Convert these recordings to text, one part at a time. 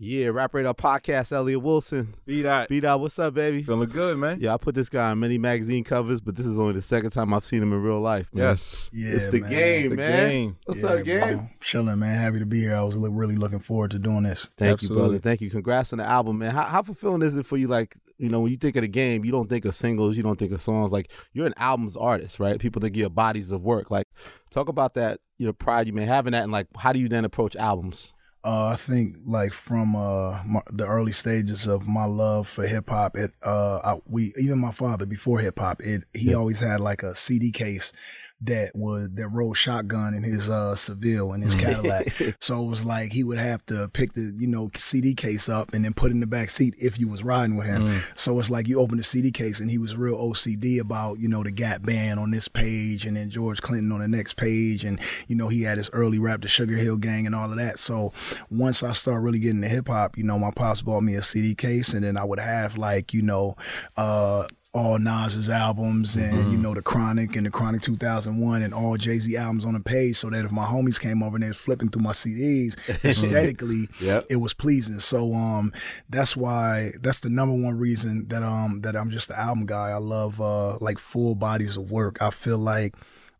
Yeah, Rap Radar Podcast, Elliott Wilson. B dot. B Dot, what's up, baby? Feeling good, man. Yeah, I put this guy on many magazine covers, but this is only the second time I've seen him in real life, man. Yes. Yeah, it's the man. game, The man. game. What's Yeah, up, game? bro. Chilling, man. Happy to be here. I was li- really looking forward to doing this. Thank Absolutely. you, brother. Thank you. Congrats on the album, man. How, how fulfilling is it for you? Like, you know, when you think of the game, you don't think of singles, you don't think of songs. Like, you're an albums artist, right? People think you're bodies of work. Like, talk about that, you know, pride you may have in that, and like, how do you then approach albums? Uh, I think like from uh my, the early stages of my love for hip hop, it uh I, we even my father before hip hop, it he always had like a CD case that was that rolled shotgun in his uh Seville in his Cadillac. so it was like he would have to pick the you know CD case up and then put in the back seat if you was riding with him. So it's like you open the CD case and he was real OCD about you know the Gap Band on this page and then George Clinton on the next page and you know he had his early rap the Sugar Hill Gang and all of that. So once I started really getting to hip hop, you know my pops bought me a CD case and then I would have like you know uh all Nas's albums and you know the Chronic and the Chronic 2001 and all Jay Z albums on the page, so that if my homies came over and they was flipping through my CDs, aesthetically, Yep. it was pleasing. So um, that's why that's the number one reason that um that I'm just the album guy. I love uh like full bodies of work. I feel like.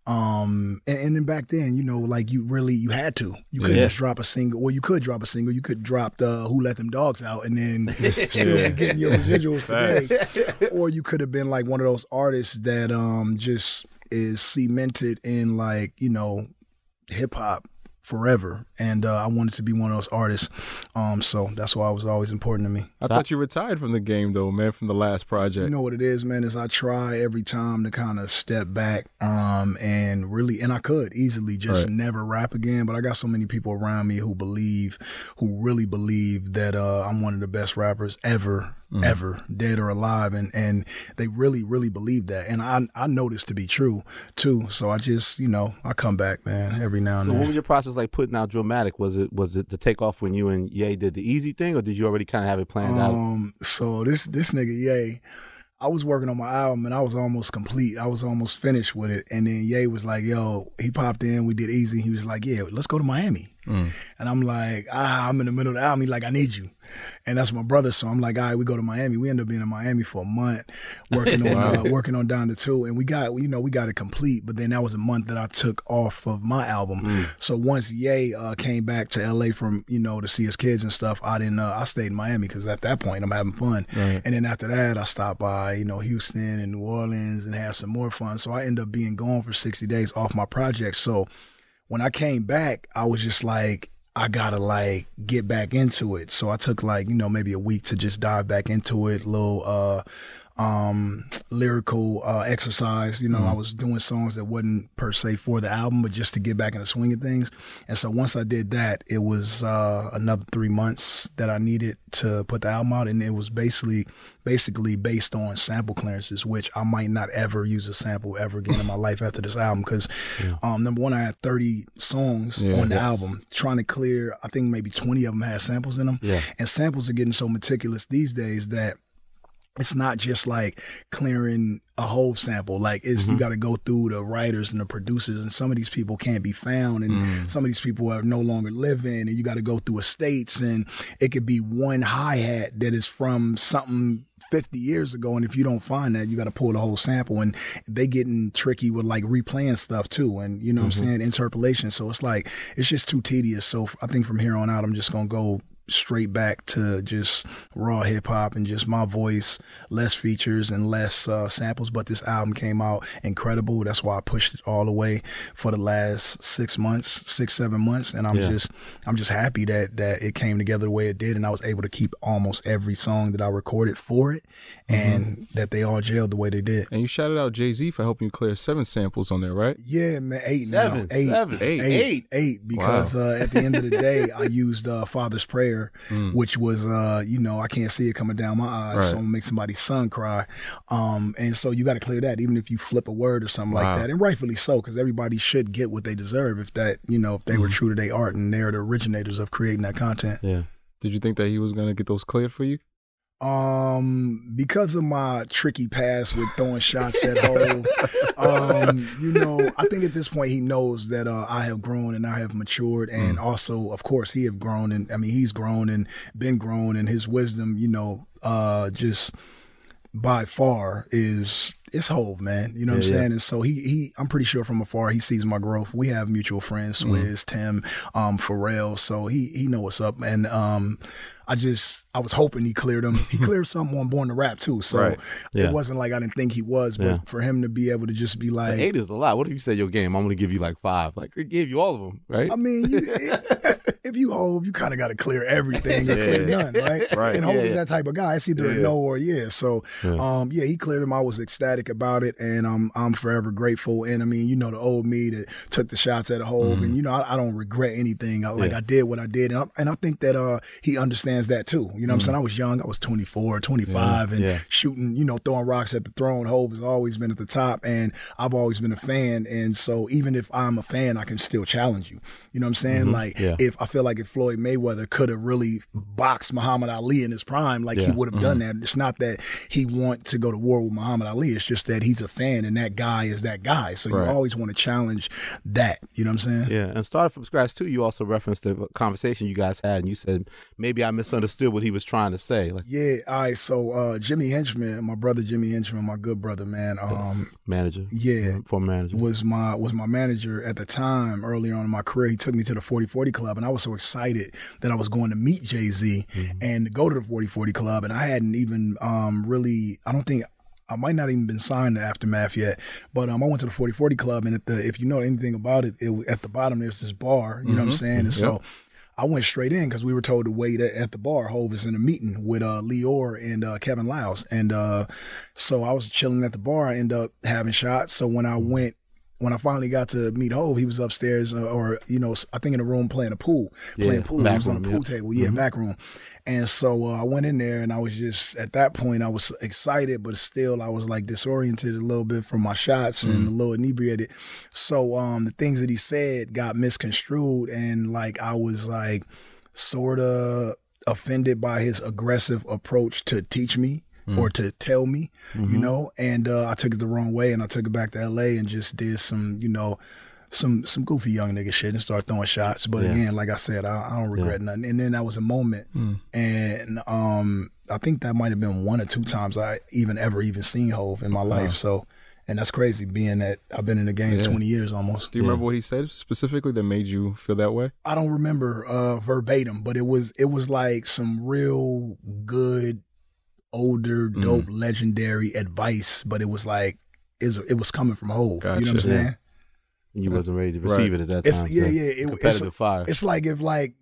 Um and, and then back then, you know, like you really you had to. You couldn't Yeah. just drop a single. Well, you could drop a single. You could drop the "Who Let Them Dogs Out" and then still Yeah. be getting your residuals today or you could have been like one of those artists that um just is cemented in like you know hip hop forever and uh, I wanted to be one of those artists um so that's why it was always important to me I thought you retired from the game though, man, from the last project. you know what it is man is I try every time to kind of step back um and really and I could easily just Right. never rap again but I got so many people around me who believe who really believe that uh I'm one of the best rappers ever Mm-hmm. ever dead or alive and and they really really believe that and I I know this to be true too so I just you know I come back man every now and then. So, what was your process like putting out Drillmatic? Was it was it the takeoff when you and Ye did the Eazy thing, or did you already kind of have it planned out? Um, so this this nigga Ye, I was working on my album and I was almost complete. I was almost finished with it, and then Ye was like, "Yo," he popped in. We did Eazy. He was like, "Yeah, let's go to Miami." And I'm like, "Ah, I'm in the middle of the album." He's like, "I need you," and that's my brother. So I'm like, "All right, we go to Miami." We end up being in Miami for a month, working on uh, working on Donda 2, and we got you know we got it complete. But then that was a month that I took off of my album. So once Ye uh, came back to LA from you know to see his kids and stuff, I didn't. Uh, I stayed in Miami because at that point I'm having fun. And then after that, I stopped by you know Houston and New Orleans and had some more fun. So I end up being gone for 60 days off my project. So when I came back, I was just like, I gotta like get back into it. So I took like, you know, maybe a week to just dive back into it, a little uh um lyrical uh exercise. You know, I was doing songs that wasn't per se for the album, but just to get back in the swing of things. And so once I did that, it was uh another three months that I needed to put the album out and it was basically basically based on sample clearances, which I might not ever use a sample ever again in my life after this album. Because um, number one, I had 30 songs Yeah. on the Yes. album, trying to clear. I think maybe 20 of them had samples in them. Yeah. And samples are getting so meticulous these days that it's not just like clearing a whole sample. Like it's you mm-hmm. got to go through the writers and the producers, and some of these people can't be found, and mm. some of these people are no longer living, and you got to go through estates, and it could be one hi hat that is from something. 50 years ago and if you don't find that you got to pull the whole sample and they getting tricky with like replaying stuff too and you know what i'm mm-hmm. saying interpolation so it's like it's just too tedious so f- i think from here on out i'm just gonna go straight back to just raw hip hop and just my voice, less features and less uh, samples. But this album came out incredible. That's why I pushed it all the way for the last six months, six seven months, and I'm Yeah. just I'm just happy that that it came together the way it did, and I was able to keep almost every song that I recorded for it, and that they all jailed the way they did. And you shouted out Jay Z for helping you clear seven samples on there, right? Yeah, man, eight Seven, now, eight, seven, Eight. eight, eight, because uh, at the end of the day, I used uh, Father's Prayer, which was, uh, you know, I can't see it coming down my eyes, Right. so I'm gonna make somebody's son cry. Um, and so you got to clear that, even if you flip a word or something Wow. like that, and rightfully so, because everybody should get what they deserve if that, you know, if they were true to their art and they're the originators of creating that content. Yeah. Did you think that he was gonna get those cleared for you? Um, because of my tricky past with throwing shots at Hov, um, you know, I think at this point he knows that uh, I have grown and I have matured, and also, of course, he have grown, and I mean, he's grown and been grown, and his wisdom, you know, uh, just by far is it's Hov, man. You know what I'm Yeah, yeah. saying? And so he he I'm pretty sure from afar he sees my growth. We have mutual friends, Mm-hmm. Tim, um, Pharrell. So he he know what's up. And um I just I was hoping he cleared him. He cleared something on Born to Rap too. So Right. Yeah. it wasn't like I didn't think he was, but Yeah. for him to be able to just be like Eight is a lot. What if you said your game? I'm going to give you like five. Like, I gave you all of them, right? I mean, you, it, if you hold, you kind of got to clear everything or clear none, right? Right. And Hov Yeah, is yeah. that type of guy. It's either a no or a yeah. So, Yeah. um, yeah, he cleared him. I was ecstatic about it, and I'm I'm forever grateful. And I mean, you know, the old me that took the shots at Hov, and you know, I, I don't regret anything. I, like Mm-hmm. Yeah. I did what I did, and I, and I think that uh he understands that too. You know, what I'm saying I was young. I was 24, 25, and Mm-hmm. Yeah. shooting, you know, throwing rocks at the throne. Hov has always been at the top, and I've always been a fan. And so, even if I'm a fan, I can still challenge you. You know what I'm saying? Like, Mm-hmm. Yeah. if I feel like if Floyd Mayweather could have really boxed Muhammad Ali in his prime, like he Yeah. Mm-hmm. would have done that. It's not that he want to go to war with Muhammad Ali. It's just that he's a fan, and that guy is that guy. So Right. you always want to challenge that. You know what I'm saying? Yeah, and started from scratch too. You also referenced the conversation you guys had, and you said maybe I misunderstood what he was trying to say. Like Yeah, all right. So uh, Jimmy Henchman, my brother Jimmy Henchman, my good brother, man. Um, manager, yeah, former manager. was my was my manager at the time earlier on in my career. He took me to the 40/40 club and I was so excited that I was going to meet Jay-Z and to go to the 40/40 club and I hadn't even um really I don't think I might not even been signed to Aftermath yet, but um, I went to the 40/40 club and at the if you know anything about it, it at the bottom there's this bar, you know what I'm saying? And so I went straight in because we were told to wait at, at the bar. Hov is in a meeting with uh, Lyor and uh, Kevin Liles, and uh, so I was chilling at the bar. I ended up having shots. So when I went, when I finally got to meet Hov, he was upstairs, uh, or you know, I think in a room playing a pool, playing Yeah, pool. He was on a room, pool yeah. table, yeah, back room. And so uh, I went in there, and I was just at that point, I was excited, but still, I was like disoriented a little bit from my shots and a little inebriated. So um, the things that he said got misconstrued, and like I was like sort of offended by his aggressive approach to teach me or to tell me, you know, and uh, I took it the wrong way, and I took it back to L.A. and just did some, you know. Some some goofy young nigga shit and start throwing shots, but Yeah. again, like I said, I, I don't regret nothing. And then that was a moment, and um, I think that might have been one or two times I even ever even seen Hov in my life. So, and that's crazy, being that I've been in the game Yeah. twenty years almost. Do you remember what he said specifically that made you feel that way? I don't remember uh, verbatim, but it was it was like some real good, older, Mm. dope, legendary advice. But it was like is it was coming from Hov. You know what I'm Gotcha. saying? Yeah. you wasn't ready to receive it at that It's time. yeah, so yeah. It, competitive it's, fire. It's like if like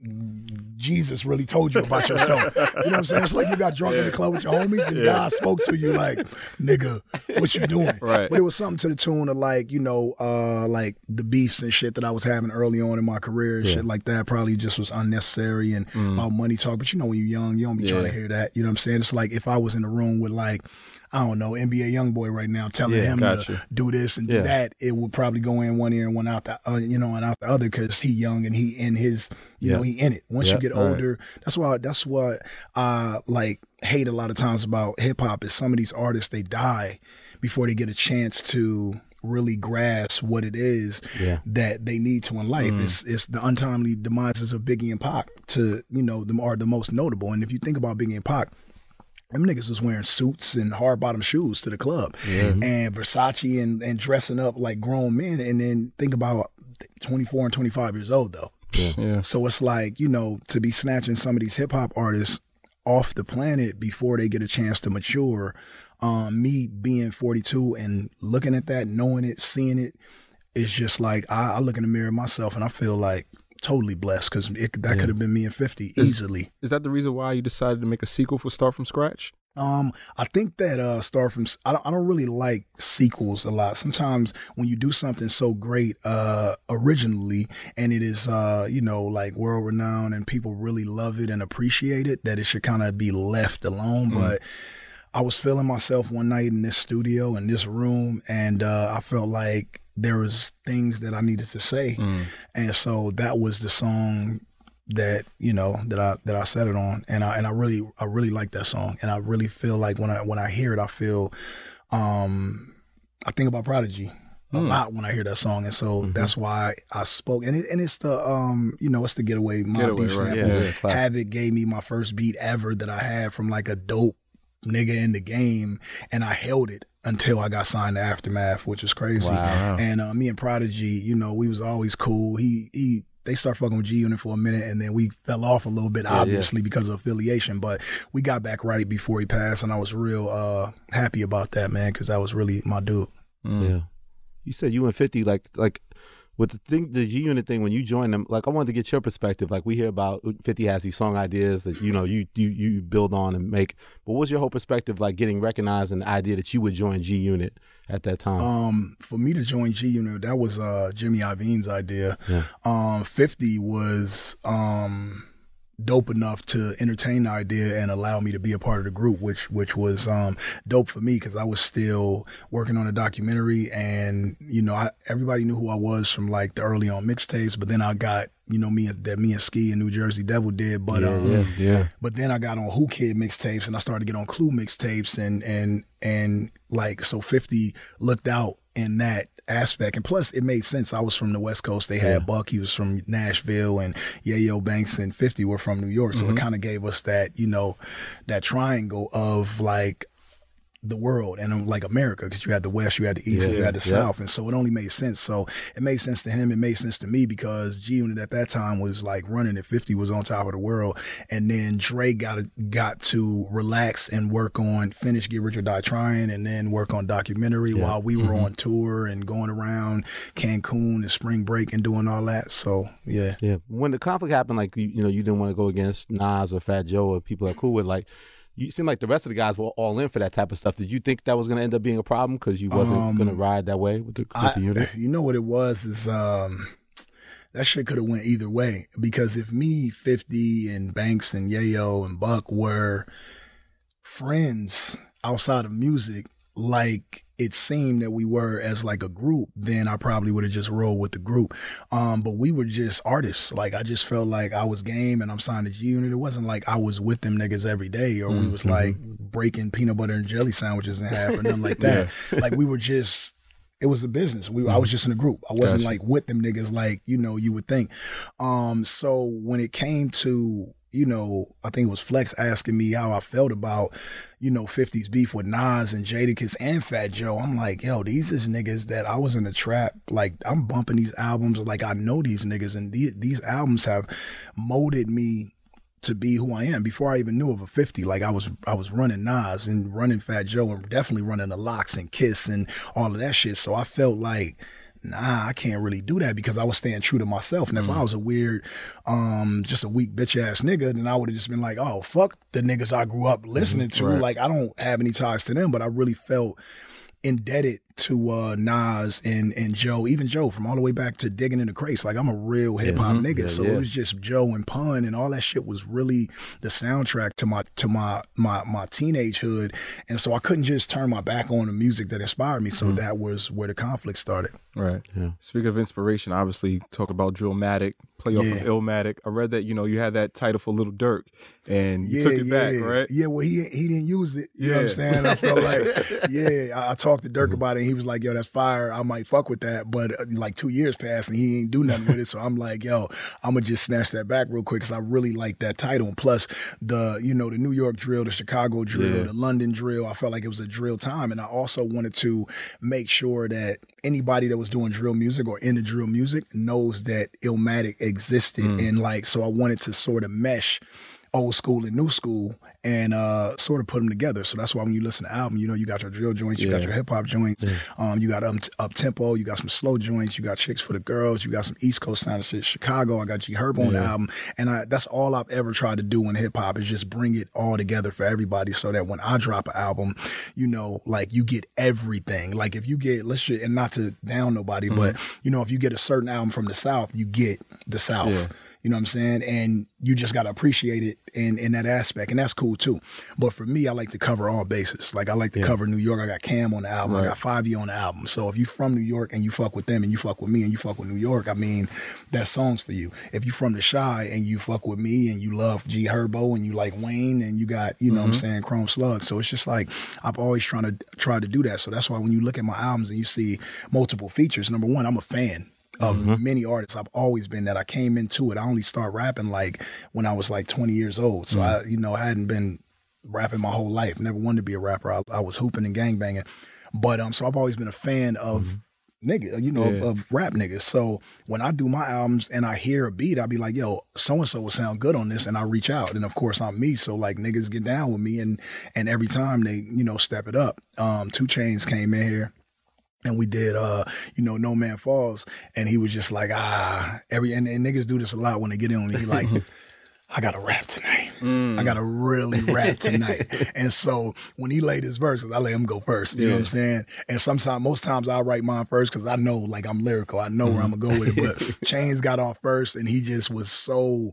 Jesus really told you about yourself. you know what I'm saying? It's like you got drunk in the club with your homies and God spoke to you like, nigga, what you doing? Right. But it was something to the tune of like, you know, uh, like the beefs and shit that I was having early on in my career and Yeah. shit like that probably just was unnecessary and about money talk. But you know when you're young, you don't be trying to hear that. You know what I'm saying? It's like if I was in the room with like I don't know, NBA YoungBoy right now telling Yeah, him gotcha. to do this and Yeah. do that, it would probably go in one ear and one out the, uh, you know, and out the other because he young and he in his, you Yeah. know, he in it. Once you get right. older, that's why that's what I like hate a lot of times about hip hop is some of these artists they die before they get a chance to really grasp what it is Yeah. that they need to in life. It's it's the untimely demises of Biggie and Pac to you know them are the most notable. And if you think about Biggie and Pac, them niggas was wearing suits and hard bottom shoes to the club and Versace and, and dressing up like grown men. And then think about 24 and 25 years old though. Yeah. So it's like, you know, to be snatching some of these hip hop artists off the planet before they get a chance to mature. Um, me being 42 and looking at that, knowing it, seeing it, it's just like I, I look in the mirror myself and I feel like totally blessed because that could have been me in 50 easily. Is that the reason why you decided to make a sequel for Start from Scratch? Um, I think that uh, start from I don't I don't really like sequels a lot. Sometimes when you do something so great uh, originally and it is uh, you know like world renowned and people really love it and appreciate it, that it should kind of be left alone. But I was feeling myself one night in this studio in this room, and uh, I felt like there was things that I needed to say, and so that was the song that you know that I that I set it on, and I and I really I really like that song, and I really feel like when I when I hear it, I feel, um, I think about Prodigy a Hmm. lot when I hear that song, and so Mhm. that's why I spoke, and it, and it's the um you know it's the getaway Mobb Getaway, Deep right. Yeah, yeah. Havoc gave me my first beat ever that I had from like a dope nigga in the game, and I held it until I got signed to Aftermath, which is crazy. Wow. And uh, me and Prodigy, you know, we was always cool. He he they start fucking with G Unit for a minute, and then we fell off a little bit, Yeah, yeah. obviously because of affiliation. But we got back right before he passed, and I was real uh, happy about that, man, because that was really my dude. Mm. Yeah. You said you and 50, like, like with the thing, the G Unit thing, when you joined them, like, I wanted to get your perspective. Like, we hear about 50 has these song ideas that, you know, you, you, you build on and make. But what's your whole perspective, like, getting recognized and the idea that you would join G Unit at that time? Um, for me to join G Unit, that was uh Jimmy Iovine's idea. Yeah. Um, Fifty was um dope enough to entertain the idea and allow me to be a part of the group, which which was um dope for me because I was still working on a documentary and you know I, everybody knew who I was from like the early on mixtapes, but then I got you know me that me and Ski and Nu Jerzey Devil did, but yeah, um, yeah, yeah. but then I got on Whoo Kid mixtapes and I started to get on Clue mixtapes and and and like so 50 looked out in that aspect and plus it made sense. I was from the West Coast. They had Yeah. Buck, he was from Nashville and Yayo Banks and 50 were from New York. So Mm-hmm. it kind of gave us that, you know, that triangle of like the world and um, like America because you had the West, you had the East, Yeah, you had the yeah. South, and so it only made sense. So it made sense to him. It made sense to me because G Unit at that time was like running at fifty was on top of the world, and then Dre got got to relax and work on finish Get Rich or Die Trying, and then work on documentary Yeah. while we were Mhm. on tour and going around Cancun and spring break and doing all that. So yeah. Yeah. When the conflict happened, like, you, you know, you didn't want to go against Nas or Fat Joe or people that are cool with, like, you seem like the rest of the guys were all in for that type of stuff. Did you think that was going to end up being a problem because you wasn't Um, going to ride that way with the, with I, the unit? you know what it was is um that shit could have went either way because if me 50 and banks and yayo and buck were friends outside of music like it seemed that we were as like a group then i probably would have just rolled with the group um but we were just artists like i just felt like i was game and i'm signed G unit it wasn't like i was with them niggas every day or we was Mhm. like breaking peanut butter and jelly sandwiches in half or nothing like that like we were just it was a business. We I was just in a group. I wasn't Gotcha. like with them niggas like, you know, you would think. Um so when it came to, you know, I think it was Flex asking me how I felt about, you know, 50s beef with Nas and Jadakiss and Fat Joe. I'm like, yo, these is niggas that I was in the trap. Like I'm bumping these albums like I know these niggas and these, these albums have molded me to be who I am before I even knew of a 50. Like I was I was running Nas and running Fat Joe and definitely running the LOX and kiss and all of that shit. So I felt like Nah, I can't really do that because I was staying true to myself. And if I was a weird, um, just a weak bitch ass nigga, then I would have just been like, oh, fuck the niggas I grew up listening to. Right. Like, I don't have any ties to them, but I really felt indebted to uh Nas and and Joe, even Joe from all the way back to digging in the crates. Like I'm a real hip hop Mhm. nigga. Yeah, so yeah. it was just Joe and Pun and all that shit was really the soundtrack to my to my my my teenage hood. And so I couldn't just turn my back on the music that inspired me. So that was where the conflict started. Right. Yeah. Speaking of inspiration, obviously talk about Drillmatic, play off of Yeah. Illmatic. I read that you know you had that title for Lil Durk, and you took it back, right? Yeah, well, he he didn't use it. You know what I'm saying? I felt like, yeah, I, I talked to Dirk about it. He was like, yo, that's fire. I might fuck with that. But uh, like two years passed and he ain't do nothing with it. So I'm like, yo, I'm going to just snatch that back real quick because I really like that title. And plus, the, you know, the New York drill, the Chicago drill, Yeah. the London drill, I felt like it was a drill time. And I also wanted to make sure that anybody that was doing drill music or into drill music knows that Illmatic existed. And like, so I wanted to sort of mesh old school and new school and uh sort of put them together. So that's why when you listen to album, you know, you got your drill joints, you got your hip hop joints, um, you got up, up tempo, you got some slow joints, you got chicks for the girls, you got some East Coast sound of shit. Chicago, I got G Herb on the album, and I, that's all I've ever tried to do in hip hop is just bring it all together for everybody, so that when I drop an album, you know, like you get everything. Like if you get let's just, and not to down nobody, but Mm-hmm. you know, if you get a certain album from the South, you get the South. Yeah. You know what I'm saying? And you just got to appreciate it in, in that aspect. And that's cool too. But for me, I like to cover all bases. Like I like to cover New York. I got Cam on the album. I got Five on the album. So if you from New York and you fuck with them and you fuck with me and you fuck with New York, I mean, that song's for you. If you from the Chi and you fuck with me and you love G Herbo and you like Wayne and you got, you know what I'm mm-hmm. saying, Chrome Slug. So it's just like I've always trying to try to do that. So that's why when you look at my albums and you see multiple features, number one, I'm a fan of many artists. I've always been that. I came into it. I only start rapping like when I was like 20 years old. So I, you know, I hadn't been rapping my whole life. Never wanted to be a rapper. I, I was hooping and gangbanging. But um, so I've always been a fan of nigga, you know, of, of rap niggas. So when I do my albums and I hear a beat, I'll be like, yo, so and so will sound good on this, and I reach out. And of course I'm me. So like niggas get down with me and and every time they, you know, step it up. Um, 2 Chainz came in here and we did uh you know no man falls and he was just like ah every and, and niggas do this a lot when they get in on he like I gotta rap tonight. I gotta really rap tonight. and so when he laid his verses, I let him go first. You know what I'm saying? And sometimes, most times, I write mine first because I know, like, I'm lyrical. I know where I'm gonna go with it. But Chainz got off first, and he just was so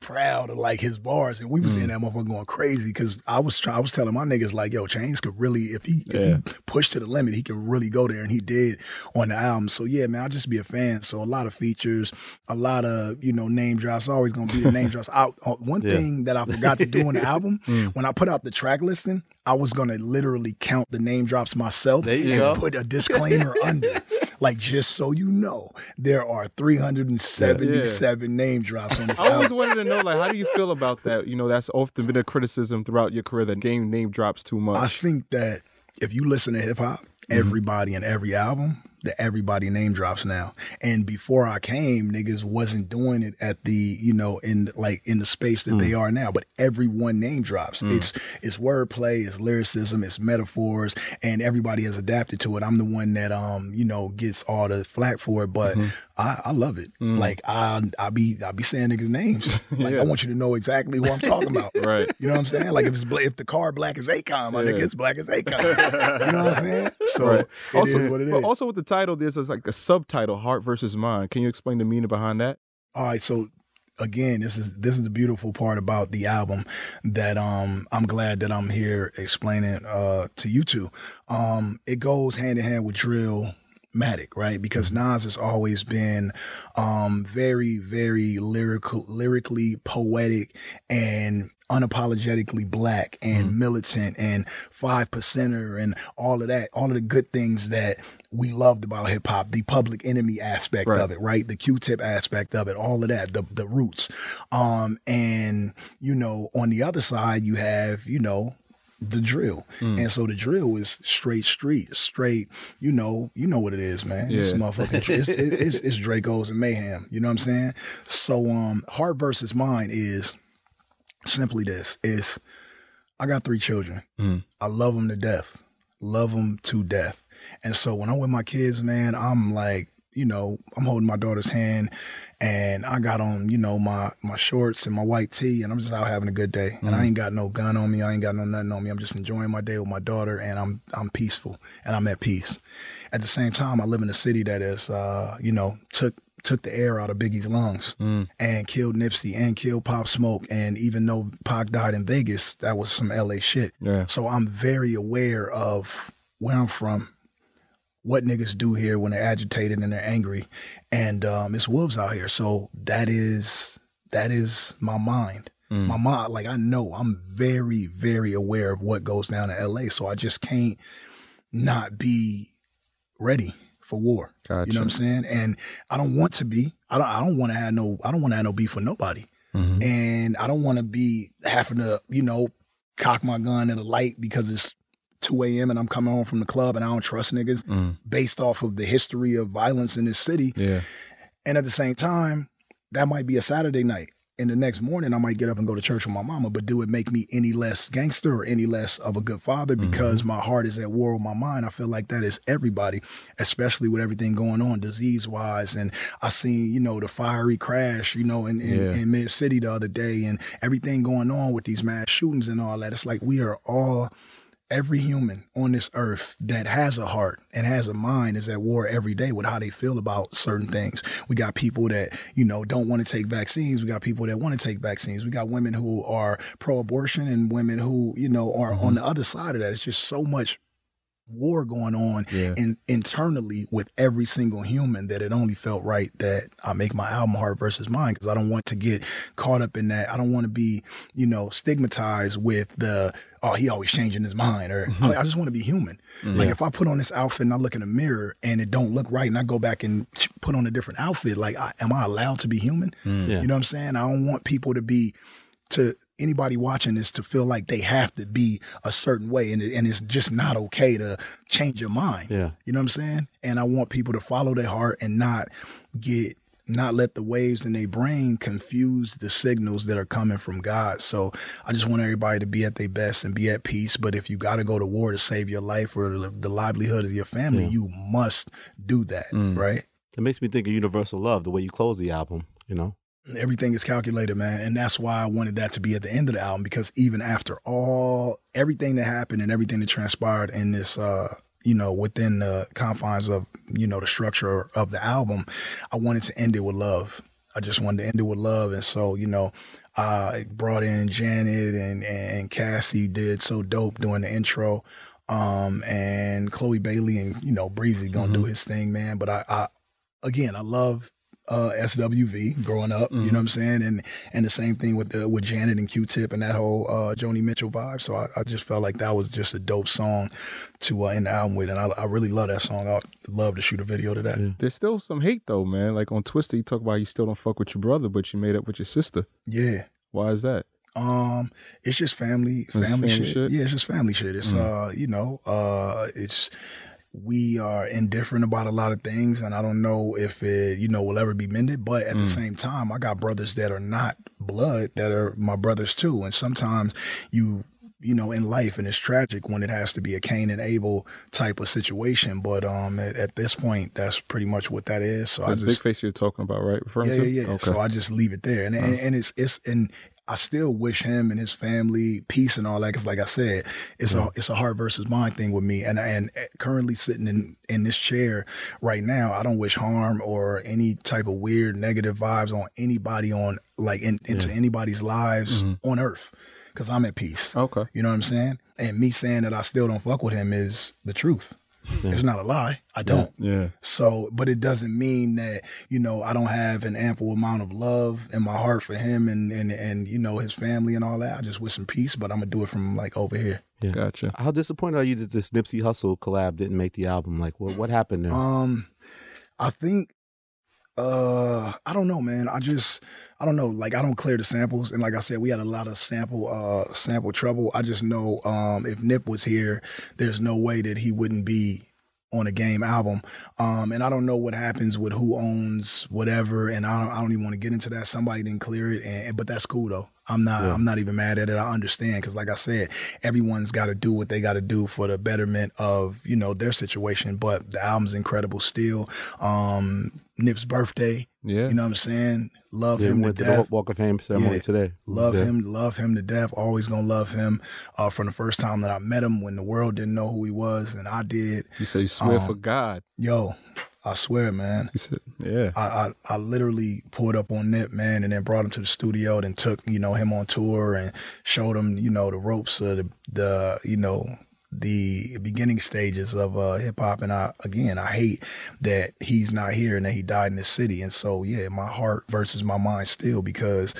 proud of like his bars, and we was in that motherfucker going crazy because I was try- I was telling my niggas like, yo, Chainz could really if he if he pushed to the limit, he can really go there, and he did on the album. So yeah, man, I'll just be a fan. So a lot of features, a lot of you know name drops. Always gonna be the name drops. Out uh, one thing that I forgot to do on the album when I put out the track listing, I was gonna literally count the name drops myself and go. put a disclaimer under. Like just so you know, there are 377 name drops on this I album. always wanted to know, like, how do you feel about that? You know, that's often been a criticism throughout your career that game name drops too much. I think that if you listen to hip hop, Mm-hmm. everybody in every album, the everybody name drops now. And before I came, niggas wasn't doing it at the, you know, in like in the space that Mm. they are now. But everyone name drops. It's it's wordplay, it's lyricism, it's metaphors, and everybody has adapted to it. I'm the one that um, you know, gets all the flack for it, but Mm-hmm. I, I love it. Mm. Like I I be I be saying niggas names. Like I want you to know exactly who I'm talking about. Right. You know what I'm saying? Like if it's if the car black as Akon, my nigga, Yeah. it's black as Akon. you know what I'm saying? So Right. also, is what it but also with the title, there's like a subtitle, "Heart versus Mind." Can you explain the meaning behind that? All right, so again, this is this is the beautiful part about the album that um I'm glad that I'm here explaining uh to you two. Um it goes hand in hand with drill Matic, right? Because Nas has always been um very, very lyrical lyrically poetic and unapologetically black and militant and five percenter and all of that, all of the good things that we loved about hip hop, the public enemy aspect Right. of it, right? The Q-tip aspect of it, all of that, the the roots. Um, and you know, on the other side, you have you know the drill, and so the drill is straight street, straight. You know, you know what it is, man. It's Yeah. motherfucking. it's, it's, it's Dracos and mayhem. You know what I'm saying? So, um, heart versus mind is simply this: is I got three children. I love them to death. Love them to death. And so when I'm with my kids, man, I'm like, you know, I'm holding my daughter's hand and I got on, you know, my my shorts and my white tee and I'm just out having a good day. And I ain't got no gun on me. I ain't got no nothing on me. I'm just enjoying my day with my daughter and I'm I'm peaceful and I'm at peace. At the same time, I live in a city that is uh, you know, took took the air out of Biggie's lungs and killed Nipsey and killed Pop Smoke. And even though Pac died in Vegas, that was some LA shit. Yeah. So I'm very aware of where I'm from, what niggas do here when they're agitated and they're angry, and um, it's wolves out here. So that is that is my mind. My mind, like I know, I'm very, very aware of what goes down in LA. So I just can't not be ready for war. You know what I'm saying? And I don't want to be. I don't. I don't want to have no. I don't want to have no beef with nobody. And I don't want to be having to, you know, cock my gun at a light because it's 2 a.m. and I'm coming home from the club and I don't trust niggas mm. based off of the history of violence in this city. Yeah. And at the same time, that might be a Saturday night. And the next morning, I might get up and go to church with my mama. But do it make me any less gangster or any less of a good father mm-hmm. because my heart is at war with my mind? I feel like that is everybody, especially with everything going on disease wise. And I seen, you know, the fiery crash, you know, in, in, Yeah. in Mid City the other day and everything going on with these mass shootings and all that. It's like we are all every human on this earth that has a heart and has a mind is at war every day with how they feel about certain things. We got people that, you know, don't want to take vaccines. We got people that want to take vaccines. We got women who are pro abortion and women who, you know, are on mm-hmm. the other side of that. It's just so much war going on Yeah. in, internally with every single human that it only felt right that I make my album Heart versus Mind because I don't want to get caught up in that. I don't want to be, you know, stigmatized with the, oh, he always changing his mind or I, I just want to be human. Mm-hmm. Like if I put on this outfit and I look in the mirror and it don't look right and I go back and put on a different outfit, like, I, am I allowed to be human? Mm. Yeah. You know what I'm saying? I don't want people to be to anybody watching this to feel like they have to be a certain way and, it, and it's just not okay to change your mind. Yeah. You know what I'm saying? And I want people to follow their heart and not get not let the waves in their brain confuse the signals that are coming from God. So I just want everybody to be at their best and be at peace. But if you got to go to war to save your life or the livelihood of your family, Yeah. you must do that, mm. right? It makes me think of Universal Love, the way you close the album, you know? Everything is calculated, man. And that's why I wanted that to be at the end of the album because even after all everything that happened and everything that transpired in this uh you know, within the confines of, you know, the structure of the album, I wanted to end it with love. I just wanted to end it with love. And so, you know, I brought in Janet and, and Cassie did so dope doing the intro. Um, and Chloe Bailey and, you know, Breezy gonna do his thing, man. But I, I again, I love uh, SWV growing up. You know what I'm saying? And and the same thing with the with Janet and Q-Tip and that whole uh, Joni Mitchell vibe. So I, I just felt like that was just a dope song to uh, end the album with, and I, I really love that song. I love to shoot a video to that. There's still some hate though, man. Like on Twister, you talk about you still don't fuck with your brother, but you made up with your sister. Yeah. Why is that? Um, it's just family, family, family shit. shit? Yeah, it's just family shit. It's uh, you know, uh, it's we are indifferent about a lot of things, and I don't know if it, you know, will ever be mended. But at the same time, I got brothers that are not blood that are my brothers too, and sometimes you. You know, in life, and it's tragic when it has to be a Cain and Abel type of situation. But um, at, at this point, that's pretty much what that is. So That's I big just, Fase you're talking about, right? Referring yeah, to? yeah, yeah. Okay. So I just leave it there, and and, and it's it's and I still wish him and his family peace and all that. Because like I said, it's a it's a heart versus mind thing with me, and and eh, currently sitting in in this chair right now, I don't wish harm or any type of weird negative vibes on anybody on like in, into anybody's lives mm-hmm. on earth. Because I'm at peace. okay. You know what I'm saying? And me saying that I still don't fuck with him is the truth. It's not a lie. I don't. Yeah. So, but it doesn't mean that, you know, I don't have an ample amount of love in my heart for him and, and, and, you know, his family and all that. I just wish him peace, but I'm going to do it from like over here. Yeah. Gotcha. How disappointed are you that this Nipsey Hussle collab didn't make the album? Like, what what happened there? Um, I think, uh, I don't know, man. I just, I don't know. Like, I don't clear the samples, and like I said, we had a lot of sample, uh, sample trouble. I just know, um, if Nip was here, there's no way that he wouldn't be on a game album. Um, and I don't know what happens with who owns whatever, and I don't, I don't even want to get into that. Somebody didn't clear it, and but that's cool though. I'm not, I'm not even mad at it. I understand because, like I said, everyone's got to do what they got to do for the betterment of you know their situation. But the album's incredible still. Um, Nip's birthday, Yeah. you know what I'm saying? Love yeah, him to went to the death. Walk of Fame ceremony Yeah. today. Love Yeah. him, love him to death. Always gonna love him. Uh, from the first time that I met him, when the world didn't know who he was, and I did. You say you swear Um, for God. Yo, I swear, man. He said, yeah. I, I I literally pulled up on Nip, man, and then brought him to the studio, and took you know him on tour and showed him you know the ropes of the the you know the beginning stages of uh, hip hop. And I again, I hate that he's not here and that he died in this city. And so yeah, my heart versus my mind still because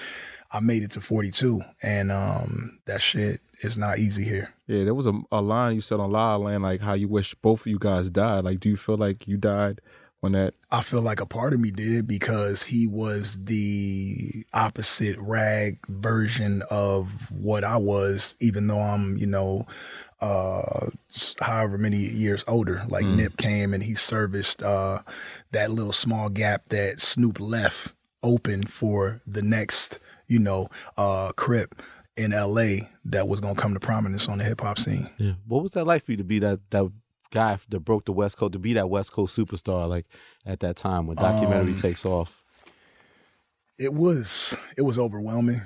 I made it to 42, and um that shit is not easy here. Yeah, there was a, a line you said on La Land, like how you wish both of you guys died. Like, do you feel like you died when that? I feel like a part of me did because he was the opposite rag version of what I was, even though I'm, you know, uh, however many years older. Like Nip came and he serviced uh, that little small gap that Snoop left open for the next, you know, uh, Crip in LA that was gonna come to prominence on the hip hop scene. Yeah. What was that like for you to be that that guy that broke the West Coast to be that West Coast superstar like at that time when documentary Um, takes off? it was it was overwhelming.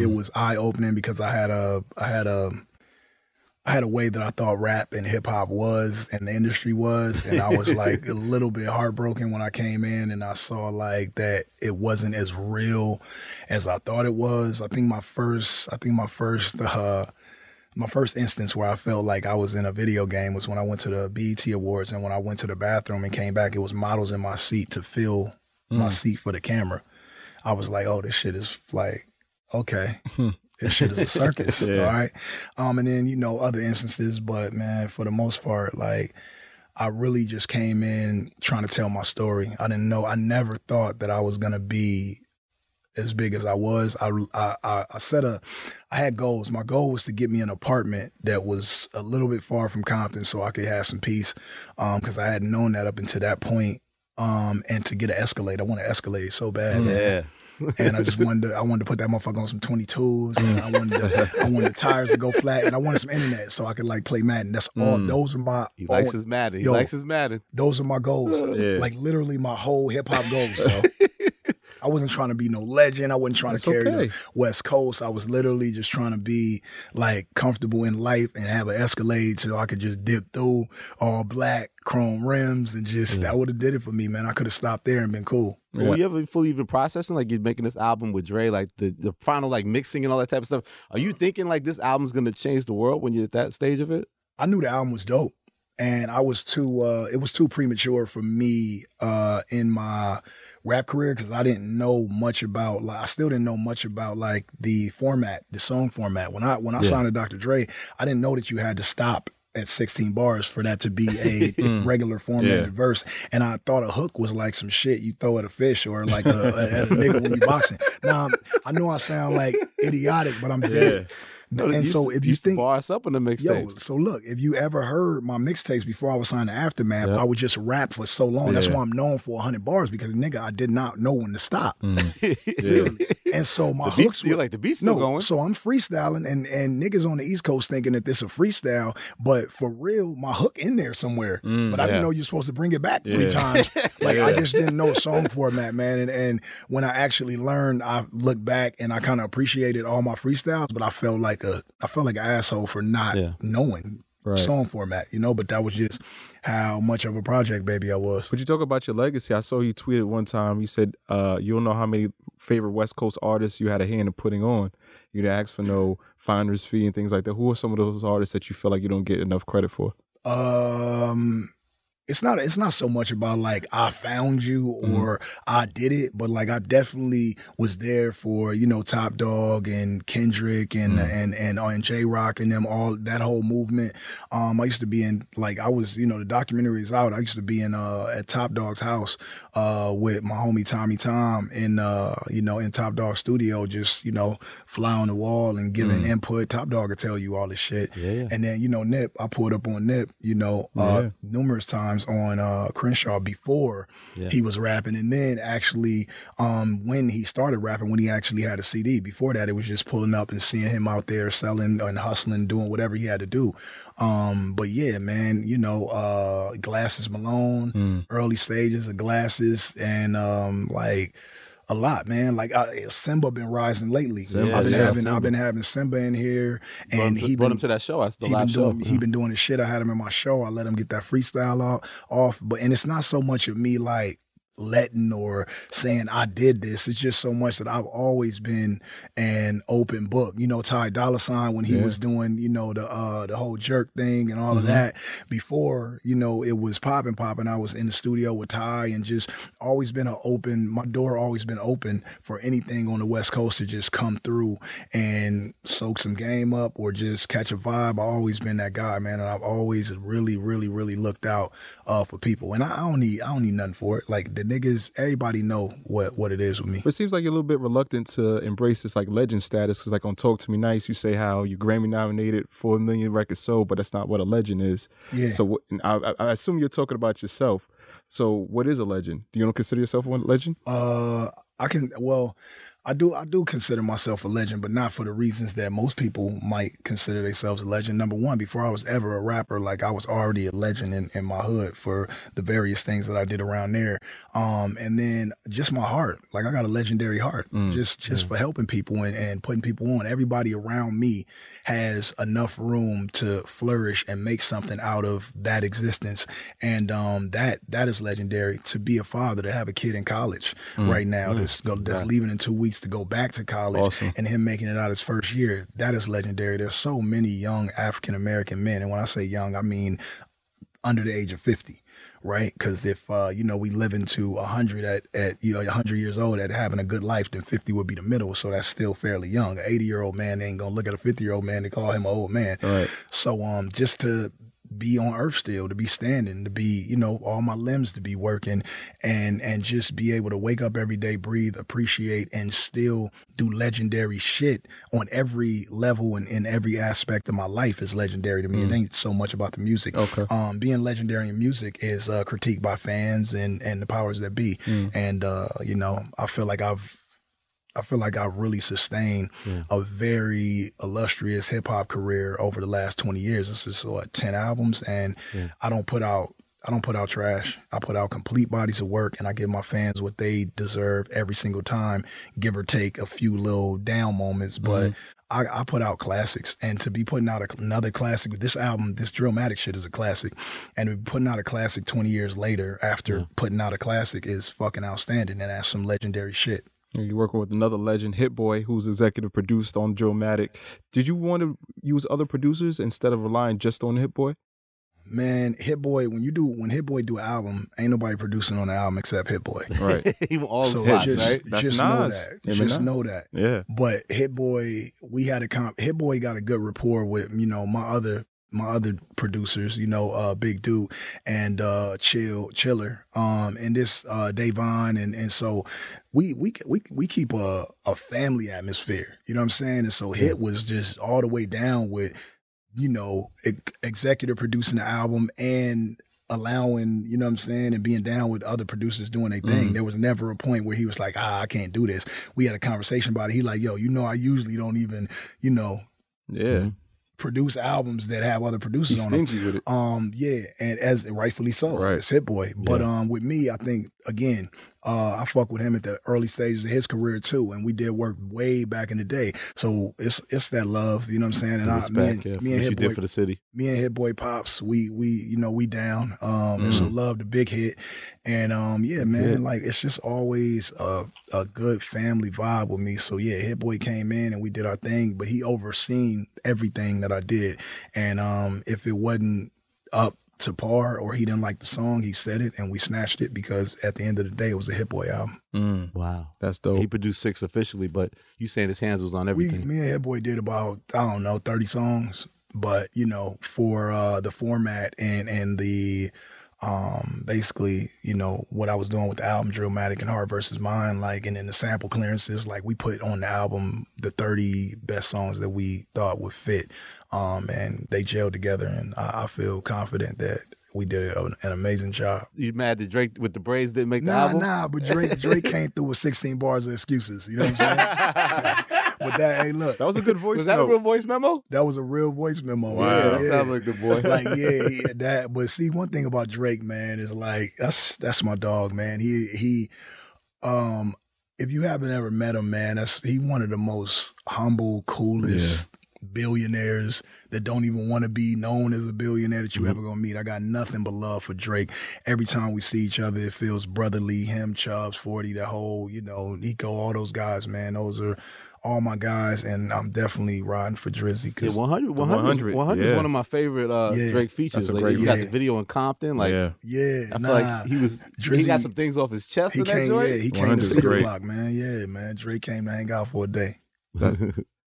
It was eye opening because I had a I had a I had a way that I thought rap and hip hop was and the industry was. And I was like a little bit heartbroken when I came in and I saw like that it wasn't as real as I thought it was. I think my first, I think my first, uh, my first instance where I felt like I was in a video game was when I went to the BET Awards and when I went to the bathroom and came back, it was models in my seat to fill mm. my seat for the camera. I was like, oh, this shit is like, okay. this shit is a circus. yeah. All right. Um, and then, you know, other instances, but man, for the most part, like I really just came in trying to tell my story. I didn't know, I never thought that I was gonna be as big as I was. I, I, I set a, I had goals. My goal was to get me an apartment that was a little bit far from Compton so I could have some peace. Um, cause I hadn't known that up until that point. Um, and to get an Escalade. I want an Escalade so bad. Mm. Yeah and I just wanted to, I wanted to put that motherfucker on some 22s and I wanted to, I wanted the tires to go flat and I wanted some internet so I could like play Madden. That's all. Mm. Those are my. He likes his Madden. He yo, likes his Madden. Those are my goals. Yeah. Like literally my whole hip hop goals. So. I wasn't trying to be no legend. I wasn't trying That's to carry okay. the West Coast. I was literally just trying to be like comfortable in life and have an Escalade so I could just dip through all black chrome rims and just that would have did it for me, man. I could have stopped there and been cool. Yeah. Were you ever fully even processing like you're making this album with Dre, like the the final like mixing and all that type of stuff? Are you thinking like this album's gonna change the world when you're at that stage of it? I knew the album was dope and I was too uh it was too premature for me uh in my rap career because I didn't know much about like I still didn't know much about like the format, the song format. When I when I yeah. signed to Dr. Dre, I didn't know that you had to stop at 16 bars for that to be a mm. regular formatted yeah. verse. And I thought a hook was like some shit you throw at a fish or like a, a, at a nigga when you boxing. Now, I know I sound like idiotic, but I'm dead. Yeah. No, and so to, if you think bar us up in the mixtape, so look, if you ever heard my mixtapes before I was signed to Aftermath, yep. I would just rap for so long. Yeah. That's why I'm known for 100 bars because nigga, I did not know when to stop. Mm. and so my the hooks, were, like the beats still no, going. So I'm freestyling, and and niggas on the East Coast thinking that this a freestyle, but for real, my hook in there somewhere. Mm, but I yeah. didn't know you're supposed to bring it back three times. Like I just didn't know song format, man. And and when I actually learned, I looked back and I kind of appreciated all my freestyles, but I felt like a I felt like an asshole for not yeah. knowing right. song format, you know. But that was just how much of a project baby I was. But you talk about your legacy. I saw you tweeted one time. You said uh, you don't know how many favorite West Coast artists you had a hand in putting on. You didn't ask for no finder's fee and things like that. Who are some of those artists that you feel like you don't get enough credit for? Um, it's not it's not so much about like I found you mm-hmm. or mm-hmm. I did it, but like I definitely was there for you know Top Dawg and Kendrick and mm-hmm. and and uh, and Jay Rock and them all that whole movement. Um, I used to be in like I was you know the documentary is out. I used to be in uh at Top Dawg's house uh with my homie Tommy Tom in uh you know in Top Dawg studio, just you know fly on the wall and giving mm-hmm. input. Top Dawg could tell you all this shit. Yeah. And then you know Nip, I pulled up on Nip, you know, uh, yeah. numerous times times on uh, Crenshaw before yeah. he was rapping, and then actually um, when he started rapping, when he actually had a CD. Before that, it was just pulling up and seeing him out there selling and hustling, doing whatever he had to do. Um, but yeah, man, you know, uh, Glasses Malone, mm. early stages of Glasses, and um, like a lot, man. Like I, Simba been rising lately. Simba, I've been yeah, having Simba. I've been having Simba in here, and he brought him to that show. I still he been doing show. he been doing his shit. I had him in my show. I let him get that freestyle off, off. But and it's not so much of me like letting or saying I did this. It's just so much that I've always been an open book. You know, Ty Dolla Sign when he yeah. was doing, you know, the uh the whole jerk thing and all mm-hmm. of that before, you know, it was popping popping. I was in the studio with Ty and just always been an open my door always been open for anything on the West Coast to just come through and soak some game up or just catch a vibe. I've always been that guy, man. And I've always really, really, really looked out uh for people. And I, I don't need I don't need nothing for it. Like the niggas, everybody know what what it is with me. But it seems like you're a little bit reluctant to embrace this like legend status because like on Talk to Me Nice, you say how you Grammy nominated for a million records sold, but that's not what a legend is. Yeah. So I, I assume you're talking about yourself. So what is a legend? Do you don't consider yourself a legend? Uh, I can. Well, I do I do consider myself a legend, but not for the reasons that most people might consider themselves a legend. Number one, before I was ever a rapper, like I was already a legend in, in my hood for the various things that I did around there. Um, and then just my heart. Like I got a legendary heart. Just just for helping people and, and putting people on. Everybody around me has enough room to flourish and make something out of that existence. And um that that is legendary to be a father, to have a kid in college right now that's go that's leaving in two weeks to go back to college Awesome. and him making it out his first year. That is legendary. There's so many young African American men. And when I say young, I mean under the age of 50 right because if uh, you know we live into 100 at, at you know 100 years old at having a good life then 50 would be the middle so that's still fairly young an 80 year old man ain't gonna look at a 50 year old man and call him an old man Right. so um just to be on earth still to be standing to be you know all my limbs to be working and and just be able to wake up every day breathe appreciate and still do legendary shit on every level and in every aspect of my life is legendary to me. It ain't so much about the music. Okay. um being legendary in music is uh critiqued by fans and and the powers that be. And uh you know i feel like i've I feel like I've really sustained hmm. a very illustrious hip hop career over the last 20 years. This is what 10 albums and hmm. I don't put out I don't put out trash. I put out complete bodies of work and I give my fans what they deserve every single time, give or take a few little down moments, hmm. but I, I put out classics and to be putting out a, another classic with this album, this Drillmatic shit is a classic. And to be putting out a classic 20 years later after putting out a classic is fucking outstanding and that's some legendary shit. And You're working with another legend, Hit Boy, who's executive produced on Drillmatic. Did you want to use other producers instead of relying just on Hit Boy? Man, Hit Boy, when you do when Hit Boy do an album, ain't nobody producing on the album except Hit Boy. Right. Even all so the slots, just, right? That's just know that. Him Just Nas. know that. Yeah. But Hit Boy, we had a comp. Hit Boy got a good rapport with you know my other my other producers, you know, uh, Big Dude and uh, Chill Chiller, um, and this uh, Davon, and and so we we we we keep a a family atmosphere. You know what I'm saying? And so Hit was just all the way down with, you know, ex- executive producing the album and allowing, you know what I'm saying, and being down with other producers doing their thing. There was never a point where he was like, ah, I can't do this. We had a conversation about it. He like, yo, you know, I usually don't even, you know, Yeah. Produce albums that have other producers He's on them. with it. Um, yeah, and as rightfully so, Right. it's Hit Boy. But um, with me, I think again, uh, I fuck with him at the early stages of his career too, and we did work way back in the day. So it's it's that love, you know what I'm saying? And I, me and, yeah, me and Hit did Boy, for the city. me and Hit Boy Pops, we we you know we down. Um, and so Mm. love the big hit, and um, yeah, man, hit. like it's just always a a good family vibe with me. So yeah, Hit Boy came in and we did our thing, but he overseen everything that I did, and um, if it wasn't up to par or he didn't like the song, he said it and we snatched it because at the end of the day, it was a Hit Boy album. Mm, Wow. that's dope. He produced six officially, but you saying his hands was on We, everything. me and Hit Boy did about I don't know thirty songs, but you know for uh, the format and and the um basically you know what I was doing with the album Drillmatic and Heart versus Mind like and then the sample clearances like we put on the album the 30 best songs that we thought would fit um and they gelled together and I, I feel confident that we did an, an amazing job. you mad that Drake with the braids didn't make the Nah, album? nah, but Drake Drake came through with 16 bars of excuses. You know what I'm saying? but that, hey, look, that was a good voice Was that note. a real voice memo? that was a real voice memo. Wow. Yeah, that yeah. sounds like the boy. like yeah, he, that. But see, one thing about Drake, man, is like that's that's my dog, man. He he, um, if you haven't ever met him, man, that's he one of the most humble, coolest billionaires that don't even want to be known as a billionaire that you ever gonna meet. I got nothing but love for Drake. Every time we see each other, it feels brotherly. Him, Chubbs, Forty, the whole, you know, Nico, all those guys, man. Those are all my guys, and I'm definitely riding for Drizzy. Yeah, Cause 100, 100, 100, 100 is one of my favorite uh, Yeah. Drake features. That's a Like, great you got the video in Compton. Like, yeah. yeah, I nah. feel like he was. he got some things off his chest He in that came, joint. yeah, he came to is see the block, man. Yeah, man. Drake came to hang out for a day.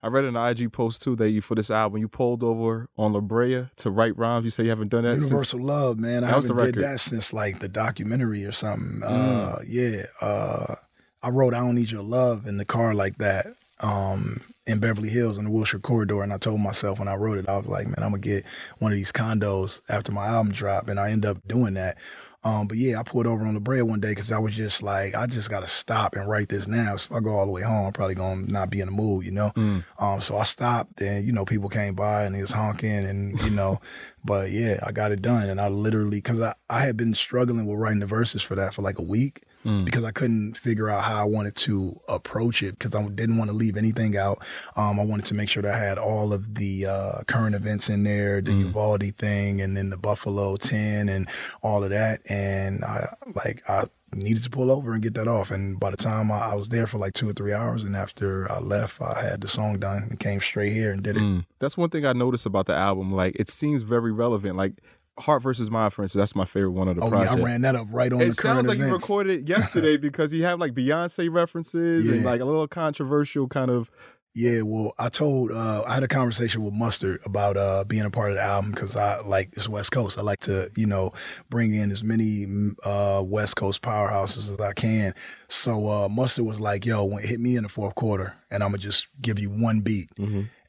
I read an IG post too that you for this album you pulled over on La Brea to write rhymes. You say you haven't done that since. Universal Love, man. I That was haven't did that since like the documentary or something. Mm. Uh, yeah. Uh, I wrote "I Don't Need Your Love" in the car like that. Um, in Beverly Hills in the Wilshire Corridor, and I told myself when I wrote it, I was like, man, I'm gonna get one of these condos after my album drop, and I end up doing that. Um, but yeah, I pulled over on the bread one day because I was just like, I just gotta stop and write this now. So if I go all the way home, I'm probably gonna not be in the mood, you know. Mm. Um, so I stopped, and you know, people came by and he was honking, and you know, but yeah, I got it done, and I literally because I I had been struggling with writing the verses for that for like a week Mm. because I couldn't figure out how I wanted to approach it because I didn't want to leave anything out. Um, I wanted to make sure that I had all of the uh, current events in there, the Mm. Uvalde thing, and then the Buffalo 10 and all of that. And I like I needed to pull over and get that off. And by the time I, I was there for like two or three hours, and after I left, I had the song done and came straight here and did it. Mm. That's one thing I noticed about the album. Like it seems very relevant. Like Heart versus Mind, for instance, that's my favorite one of the Oh project. yeah, I ran that up right on it sounds like you recorded it yesterday because you have like Beyonce references and like a little controversial kind of. Yeah, well, I told uh, I had a conversation with Mustard about uh, being a part of the album because I like it's West Coast. I like to you know bring in as many mm, uh, West Coast powerhouses as I can. So uh, Mustard was like, "Yo, hit me in the fourth quarter, and I'm gonna just give you one beat."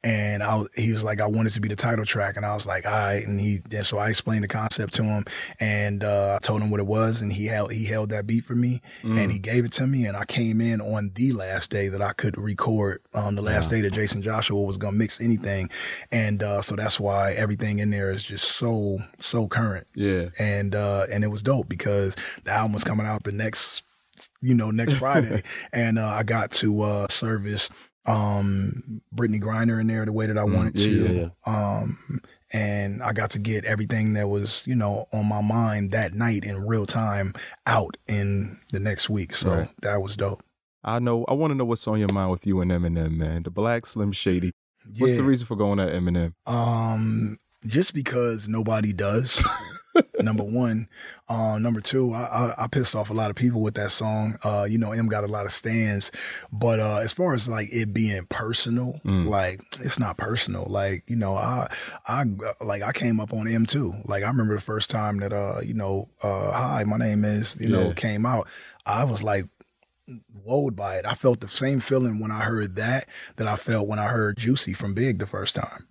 And I, was- he was like, I wanted to be the title track, and I was like, all right. And he, and so I explained the concept to him, and uh, I told him what it was, and he held he held that beat for me, and he gave it to me, and I came in on the last day that I could record, um, the last day that Jaycen Joshua was gonna mix anything, and uh, so that's why everything in there is just so so current, Yeah. and uh, and it was dope because the album was coming out the next you know next Friday, and uh, I got to uh, service um Brittney Griner in there the way that I wanted yeah, to. yeah, Um and I got to get everything that was, you know, on my mind that night in real time out in the next week. So Right. that was dope. I know. I want to know what's on your mind with you and Eminem, man. The Black Slim Shady. What's the reason for going at Eminem? Um, just because nobody does. number one, uh, number two, I, I, I pissed off a lot of people with that song. Uh, you know, M got a lot of stands, but uh, as far as like it being personal, Mm. like it's not personal. Like you know, I, I like I came up on M too. Like I remember the first time that uh, you know, uh, hi, my name is, you know, came out. I was like woed by it. I felt the same feeling when I heard that that I felt when I heard Juicy from Big the first time.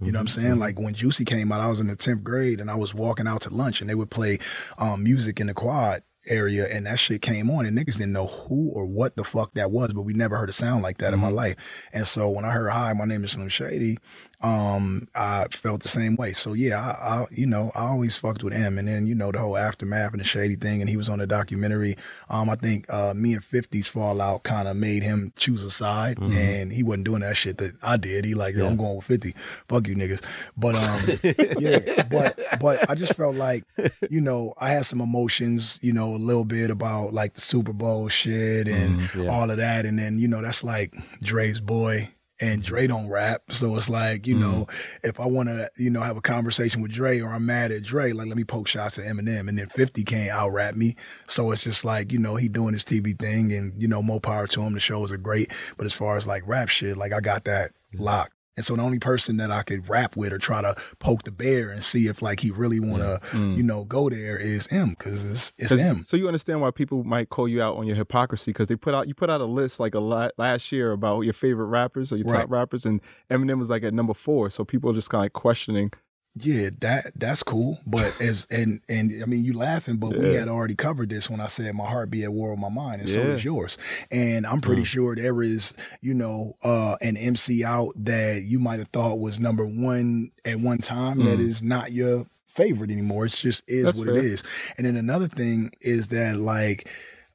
You know what I'm saying? Like when Juicy came out, I was in the 10th grade and I was walking out to lunch and they would play um, music in the quad area and that shit came on and niggas didn't know who or what the fuck that was, but we never heard a sound like that in my life. And so when I heard, hi, my name is Slim Shady, um, I felt the same way. So yeah, I, I, you know, I always fucked with him. And then, you know, the whole aftermath and the shady thing. And he was on the documentary. Um, I think, uh, me and 50's fallout kind of made him choose a side and he wasn't doing that shit that I did. He like, yo, I'm going with 50. Fuck you niggas. But, um, yeah, but, but I just felt like, you know, I had some emotions, you know, a little bit about like the Super Bowl shit and yeah. all of that. And then, you know, that's like Dre's boy and Dre don't rap. So it's like, you mm-hmm. know, if I want to, you know, have a conversation with Dre or I'm mad at Dre, like, let me poke shots at Eminem. And then 50 can't out rap me. So it's just like, you know, he doing his TV thing and, you know, more power to him. The shows are great. But as far as like rap shit, like, I got that mm-hmm. locked. And so the only person that I could rap with or try to poke the bear and see if like he really want to, mm, mm. you know, go there is him because it's, it's him. So you understand why people might call you out on your hypocrisy because they put out you put out a list like a lot last year about your favorite rappers or your Right. top rappers, and Eminem was like at number four. So people are just kind of like questioning. Yeah, that that's cool. But as and and I mean you laughing, but we had already covered this when I said my heart be at war with my mind, and so is yours. And I'm pretty mm. sure there is, you know, uh an MC out that you might have thought was number one at one time that mm. is not your favorite anymore. It's just is That's what fair. it is. And then another thing is that like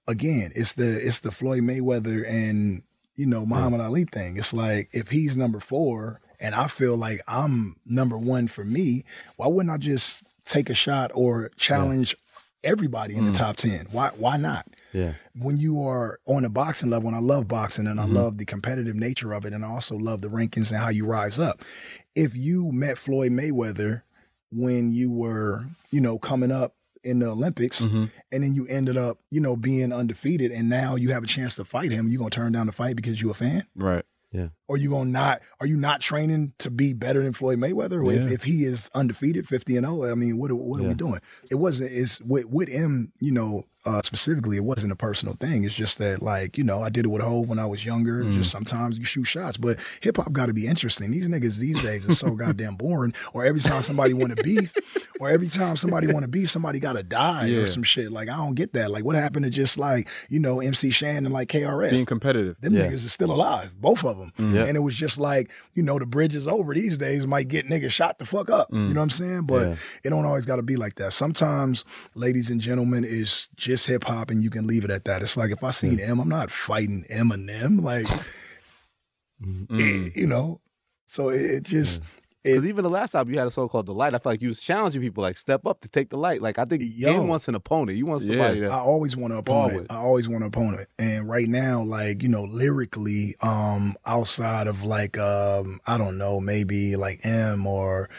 again, it's the it's the Floyd Mayweather and you know mm. Muhammad Ali thing. It's like if he's number four and I feel like I'm number one for me, why wouldn't I just take a shot or challenge everybody in the mm. top ten? Why why not? Yeah. When you are on a boxing level, and I love boxing and I mm-hmm. love the competitive nature of it, and I also love the rankings and how you rise up. If you met Floyd Mayweather when you were, you know, coming up in the Olympics, mm-hmm. and then you ended up, you know, being undefeated, and now you have a chance to fight him, you're gonna turn down the fight because you're a fan? Right. Yeah. Or you gonna not? Are you not training to be better than Floyd Mayweather? Or if, if he is undefeated, fifty and zero, I mean, what are, what are Yeah. we doing? It wasn't. It's with with him. You know, uh, specifically, it wasn't a personal thing. It's just that, like, you know, I did it with Hov when I was younger. Mm. Just sometimes you shoot shots, but hip hop got to be interesting. These niggas these days are so goddamn boring. Or every time somebody want to beef, or every time somebody want to beef, somebody got to die Yeah. or some shit. Like I don't get that. Like what happened to just like you know MC Shan and like KRS? Being competitive. them Yeah. niggas are still alive, both of them. Yeah. And it was just like, you know, the bridge is over these days might get niggas shot the fuck up. You mm. know what I'm saying? But Yeah. it don't always got to be like that. Sometimes, ladies and gentlemen, is just hip hop and you can leave it at that. It's like if I seen M, I'm not fighting Eminem. Like, mm. it- you know, so it, it just, Because even the last album, you had a song called "The Light." I feel like you was challenging people, like step up to take the light. Like I think Yo. Game wants an opponent. You want somebody Yeah. I always want an opponent. I always want an opponent. And right now, like, you know, lyrically, um, outside of like um, I don't know, maybe like M or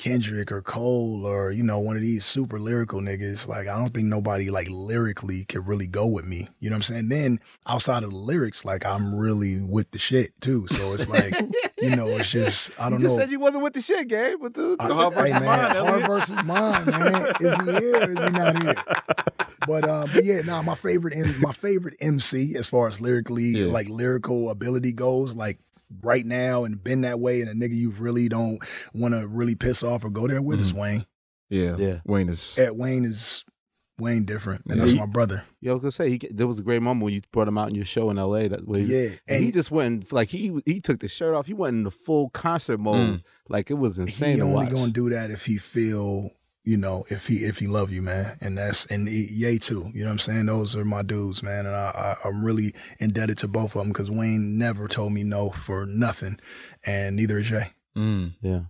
Kendrick or Cole or, you know, one of these super lyrical niggas, like I don't think nobody like lyrically can really go with me. You know what I'm saying? Then outside of the lyrics, like I'm really with the shit too. So it's like, you know, it's just I don't you just know. said you wasn't with the shit, Gabe. But the, I- The heart hey, versus man, mind, heart Elliott. versus mind, man. Is he here or is he not here? But uh, but yeah, nah, my favorite my favorite MC as far as lyrically Yeah. like lyrical ability goes, like right now and been that way, and a nigga you really don't want to really piss off or go there with is Wayne. Yeah. Yeah. Wayne is. Ed Wayne is Wayne different, and Yeah, that's he- my brother. Yo, I was gonna say he, there was a great moment when you brought him out in your show in L.A. That way, Yeah, and, and he just went in, like he he took the shirt off. He went in the full concert mode, Mm. like it was insane. he to only watch. gonna do that if he feel you know if he if he love you man and that's and he, yay too you know what i'm saying those are my dudes man and i, I i'm really indebted to both of them because wayne never told me no for nothing and neither is jay Mm. Yeah.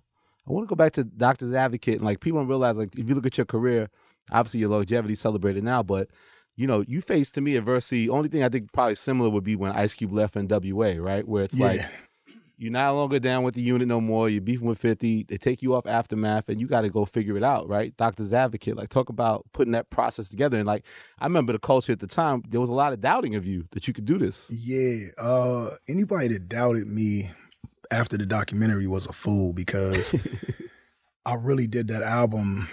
I want to go back to Doctor's Advocate. And like people don't realize, like, if you look at your career, obviously your longevity celebrated now, but you know, you faced to me adversity. Only thing I think probably similar would be when Ice Cube left NWA, right? Where it's yeah like you're not longer down with the unit no more. You're beefing with 50. They take you off aftermath and you got to go figure it out, right? Doctor's Advocate. Like, talk about putting that process together. And like, I remember the culture at the time, there was a lot of doubting of you that you could do this. yeah uh anybody that doubted me after the documentary was a fool because i really did that album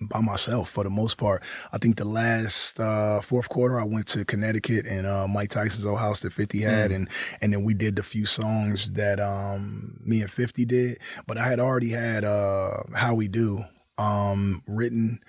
by myself for the most part. I think the last uh, fourth quarter I went to Connecticut and uh, Mike Tyson's old house that 50 had and and then we did the few songs that um, me and 50 did. But I had already had uh, How We Do um, written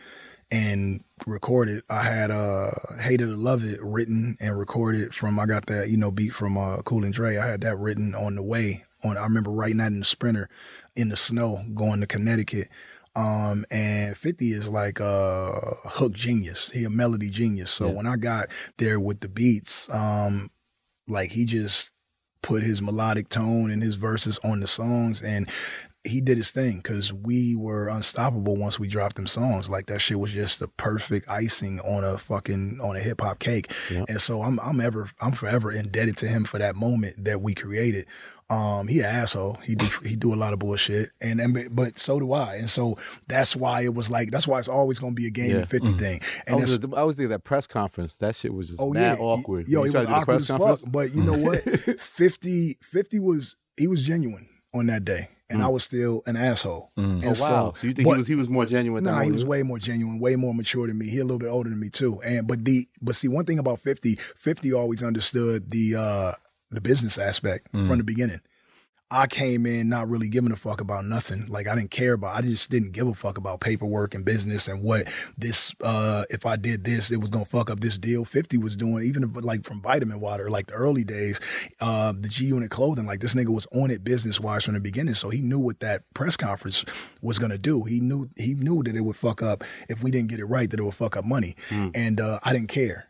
and recorded. I had uh Hate It or Love It written and recorded from I got that, you know, beat from uh Cool and Dre. I had that written on the way. On I remember writing that in the sprinter in the snow going to Connecticut. Um, and 50 is like a hook genius. He a melody genius. So Yeah. when I got there with the beats, um, like he just put his melodic tone and his verses on the songs and he did his thing because we were unstoppable once we dropped them songs. Like that shit was just the perfect icing on a fucking on a hip hop cake. And so I'm I'm ever I'm forever indebted to him for that moment that we created. Um, he an asshole. He do he do a lot of bullshit, and, and but so do I. And so that's why it was like that's why it's always gonna be a game Yeah. and 50 thing. I And was, it's I was thinking that press conference. That shit was just Oh mad yeah, awkward. Yo, You it was to do the awkward as conference? fuck. But you know what? 50, 50 was he was genuine on that day, and I was still an asshole. And Oh wow! So, so you think but- he was he was more genuine? Nah, he was way more genuine, way more mature than me. He a little bit older than me too. And but the but see one thing about 50, 50 always understood the uh the business aspect from the beginning. I came in not really giving a fuck about nothing. Like I didn't care about I just didn't give a fuck about paperwork and business and what this uh if I did this, it was gonna fuck up this deal. 50 was doing even if, like from vitamin water, like the early days, uh the G unit clothing, like this nigga was on it business wise from the beginning. So he knew what that press conference was gonna do. He knew he knew that it would fuck up if we didn't get it right, that it would fuck up money. And uh I didn't care.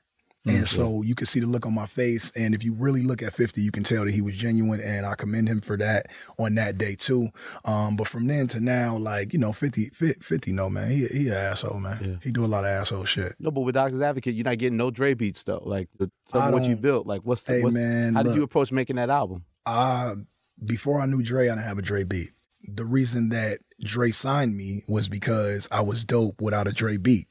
And so you could see the look on my face. And if you really look at 50, you can tell that he was genuine. And I commend him for that on that day too. Um, but from then to now, like, you know, 50, 50, 50 no, man, he, he an asshole, man. He do a lot of asshole shit. No, but with Doctor's Advocate, you're not getting no Dre beats though. Like, the, tell I me what you built. Like, what's the? Hey, what's, man, how did you approach making that album? I, before I knew Dre, I didn't have a Dre beat. The reason that Dre signed me was because I was dope without a Dre beat.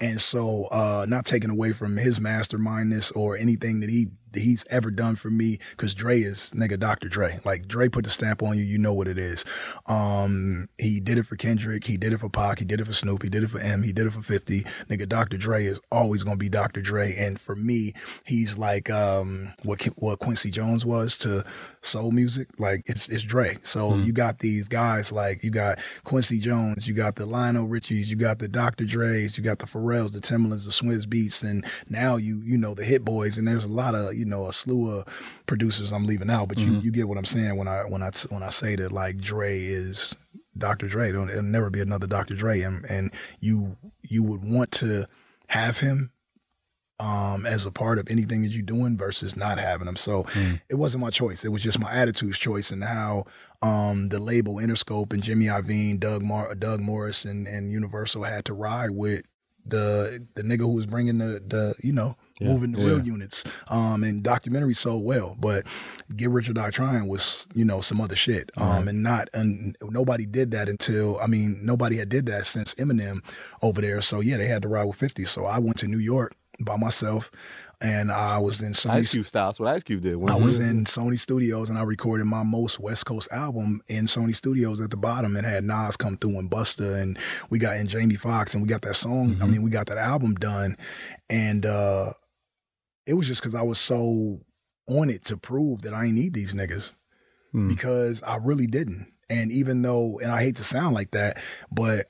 And so, uh, not taking away from his mastermindness or anything that he he's ever done for me because Dre is nigga Dr. Dre. Like Dre put the stamp on you, you know what it is. Um, he did it for Kendrick, he did it for Pac, he did it for Snoop, he did it for M, he did it for 50. Nigga Dr. Dre is always gonna be Dr. Dre. And for me, he's like um what what Quincy Jones was to soul music. Like it's it's Dre. So mm. you got these guys like you got Quincy Jones, you got the Lionel Richies, you got the Dr. Dre's, you got the Pharrells, the Timbalands, the Swizz Beatz, and now you you know the Hit Boys, and there's a lot of you know a slew of producers I'm leaving out, but mm-hmm. you you get what I'm saying when I when I when I say that like Dre is Dr. Dre. It'll, it'll never be another Dr. Dre, and and you you would want to have him um, as a part of anything that you're doing versus not having them. So mm. it wasn't my choice. It was just my attitude's choice and how um, the label Interscope and Jimmy Iovine, Doug Mar- Doug Morris and, and Universal had to ride with the the nigga who was bringing the the you know yeah. moving the yeah. real units. Um, and documentary sold well, but Get Rich or Die Trying was you know some other shit. Um, and not and nobody did that until I mean nobody had did that since Eminem over there. So yeah, they had to ride with Fifty. So I went to New York by myself, and I was in Sony. Ice Cube styles. What Ice Cube did. I was in Sony Studios, and I recorded my most West Coast album in Sony Studios at the bottom, and had Nas come through and Busta, and we got in Jamie Foxx, and we got that song. Mm-hmm. I mean, we got that album done, and uh it was just because I was so on it to prove that I ain't need these niggas mm. because I really didn't. And even though, and I hate to sound like that, but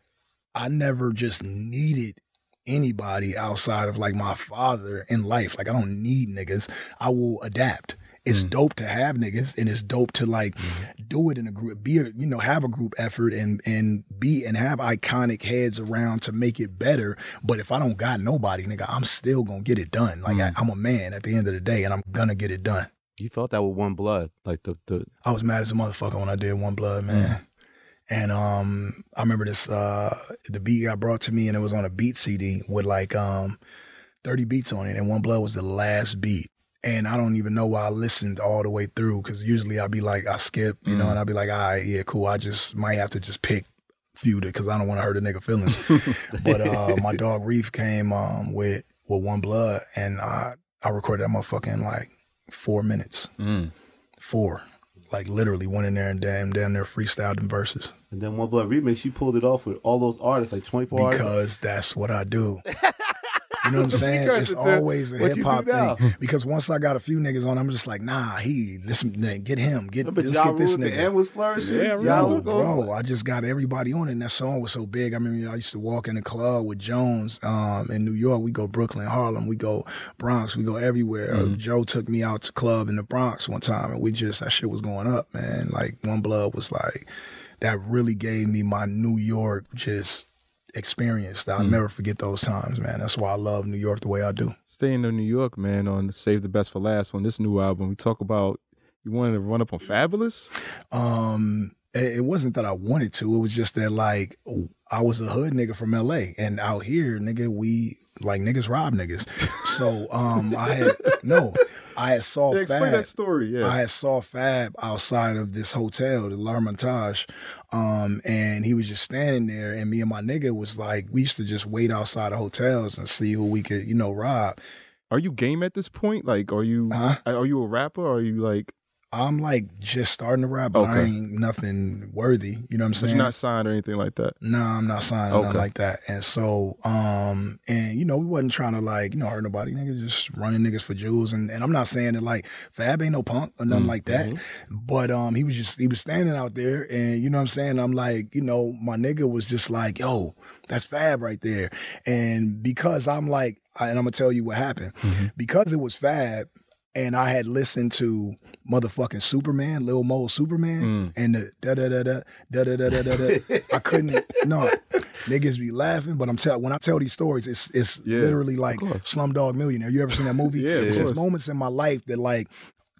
I never just needed anybody outside of like my father in life. Like I don't need niggas. I will adapt. It's mm. dope to have niggas and it's dope to like mm. do it in a group, be a, you know, have a group effort and and be and have iconic heads around to make it better. But if I don't got nobody, nigga, I'm still gonna get it done. Like mm. I, am a man at the end of the day and I'm gonna get it done. You felt that with one blood. Like the, the I was mad as a motherfucker when I did one blood, man. Mm. And um, I remember this uh, the beat got brought to me and it was on a beat CD with like um, 30 beats on it, and One Blood was the last beat. And I don't even know why I listened all the way through because usually I'd be like, I skip, you mm. know, and I'd be like, all right, yeah, cool. I just might have to just pick feud it because I don't want to hurt a nigga feelings. but uh, my dog Reef came um, with with One Blood, and I I recorded that motherfucker in like four minutes. Mm. Four like literally went in there and damn damn near freestyled in verses. And then One Blood Remix, you pulled it off with all those artists, like 24 because artists. that's what I do. You know what I'm saying? it's always a hip hop thing. Because once I got a few niggas on, I'm just like, nah, he listen, get him, get let's get this nigga. And was flourishing. Yeah, Yo, bro, I just got everybody on it. And that song was so big. I mean, I used to walk in the club with Jones um, in New York. We go Brooklyn, Harlem, we go Bronx, we go everywhere. Mm. Joe took me out to club in the Bronx one time, and we just that shit was going up, man. Like One Blood was like that really gave me my New York just experienced. I'll mm. never forget those times, man. That's why I love New York the way I do. Staying in New York, man, on Save the Best for Last on this new album, we talk about you wanted to run up on Fabolous? Um, it wasn't that I wanted to. It was just that like I was a hood nigga from LA, and out here, nigga, we like niggas rob niggas. So um, I had no, I had saw yeah, explain Fab. that story. Yeah, I had saw Fab outside of this hotel, the L'Ermitage, um, and he was just standing there, and me and my nigga was like, we used to just wait outside of hotels and see who we could, you know, rob. Are you game at this point? Like, are you huh? are you a rapper? Or are you like I'm like just starting to rap, but okay. I ain't nothing worthy. You know what I'm saying? But you're not signed or anything like that. No, nah, I'm not signed or okay. nothing like that. And so, um, and you know, we wasn't trying to like, you know, hurt nobody. Niggas just running niggas for jewels. And, and I'm not saying that like Fab ain't no punk or nothing mm-hmm. like that. Mm-hmm. But um, he was just he was standing out there, and you know what I'm saying. I'm like, you know, my nigga was just like, yo, that's Fab right there. And because I'm like, and I'm gonna tell you what happened. Mm-hmm. Because it was Fab, and I had listened to motherfucking Superman, Lil Mo Superman, mm. and the da da da da da da da da da. I couldn't. No, niggas be laughing, but I'm telling. When I tell these stories, it's it's yeah, literally like Slumdog Millionaire. You ever seen that movie? yeah, it's moments in my life that like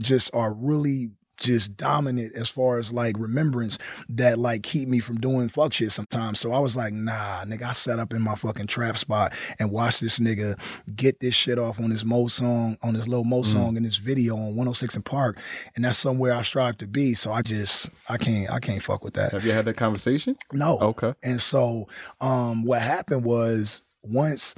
just are really just dominant as far as like remembrance that like keep me from doing fuck shit sometimes. So I was like, nah, nigga, I sat up in my fucking trap spot and watched this nigga get this shit off on his Mo song, on his low Mo mm. song in this video on 106 and Park. And that's somewhere I strive to be. So I just I can't I can't fuck with that. Have you had that conversation? No. Okay. And so um what happened was once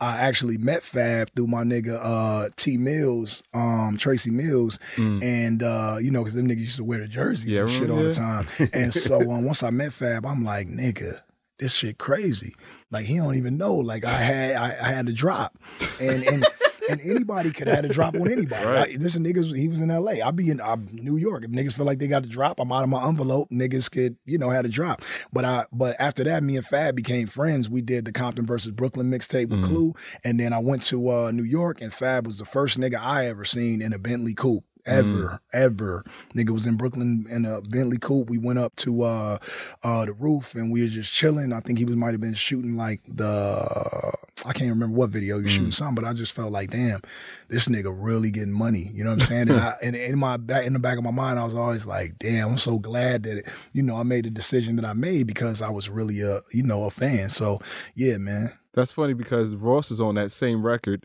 I actually met Fab through my nigga uh, T Mills, um, Tracy Mills, Mm. and uh, you know, because them niggas used to wear the jerseys Yeah, and shit all the time. And so um, once I met Fab, I'm like, nigga, this shit crazy. Like he don't even know. Like I had I, I had to drop, and and. And anybody could have had a drop on anybody. Right. Like, there's a niggas. He was in L.A. I be in uh, New York. If niggas feel like they got to drop, I'm out of my envelope. Niggas could, you know, had to drop. But I, but after that, me and Fab became friends. We did the Compton versus Brooklyn mixtape with Clue, and then I went to uh, New York, and Fab was the first nigga I ever seen in a Bentley coupe. Ever, ever. Nigga was in Brooklyn in a Bentley coupe. We went up to uh uh the roof and we were just chilling. I think he was might have been shooting like the I can't remember what video he was shooting something, but I just felt like, damn, this nigga really getting money. You know what I'm saying? and, I, and in my back in the back of my mind, I was always like, damn, I'm so glad that it, you know I made the decision that I made because I was really a you know a fan. So yeah, man. That's funny because Ross is on that same record.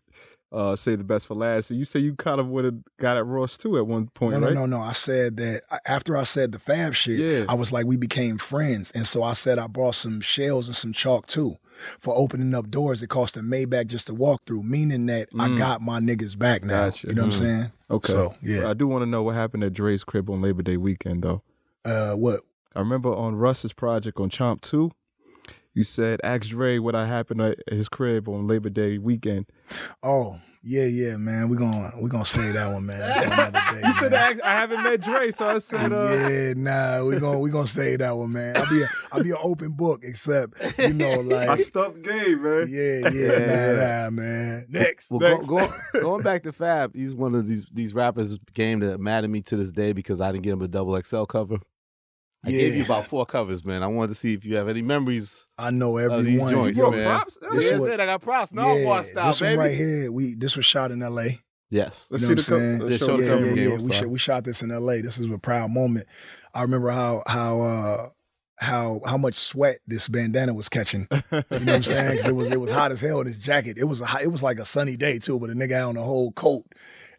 Uh, say the best for last. So you say you kind of would have got at Ross too at one point, No, right? no, no, no. I said that after I said the Fab shit, Yeah. I was like, we became friends. And so I said I brought some shells and some chalk too for opening up doors that cost a Maybach just to walk through, meaning that I got my niggas back now. Mm. Gotcha. You know what I'm saying? Okay. So, yeah. I do want to know what happened at Dre's crib on Labor Day weekend, though. Uh, what? I remember on Russ's project on Chomp 2, you said, ask Dre what happened at his crib on Labor Day weekend. Oh, yeah, yeah, man. We're going we gonna say that one, man. day, You said, man. I, I haven't met Dre, so I said, uh, yeah, nah, we gonna we gonna say that one, man. I'll be a, I'll be an open book, except you know, like I stuffed game, man. yeah, yeah, nah, nah, man. Next, Well, go, Next. go, going back to Fab, he's one of these these rappers became that mad at me to this day because I didn't get him a double XL cover. I gave you about four covers, man. I wanted to see if you have any memories I know every of these one. joints, Bro, man. props? This yeah, what- it. I got props. No, yeah, more style, this baby. one right here, we this was shot in L.A. Yes. Let's You know see what the cover. Let's Yeah, show the yeah, cover. yeah, game, yeah. We shot, we shot this in L.A. This is a proud moment. I remember how how uh how how much sweat this bandana was catching. You know what I'm saying? 'Cause it was it was hot as hell in this jacket. It was a, hot- it was like a sunny day too, but a nigga had on a whole coat.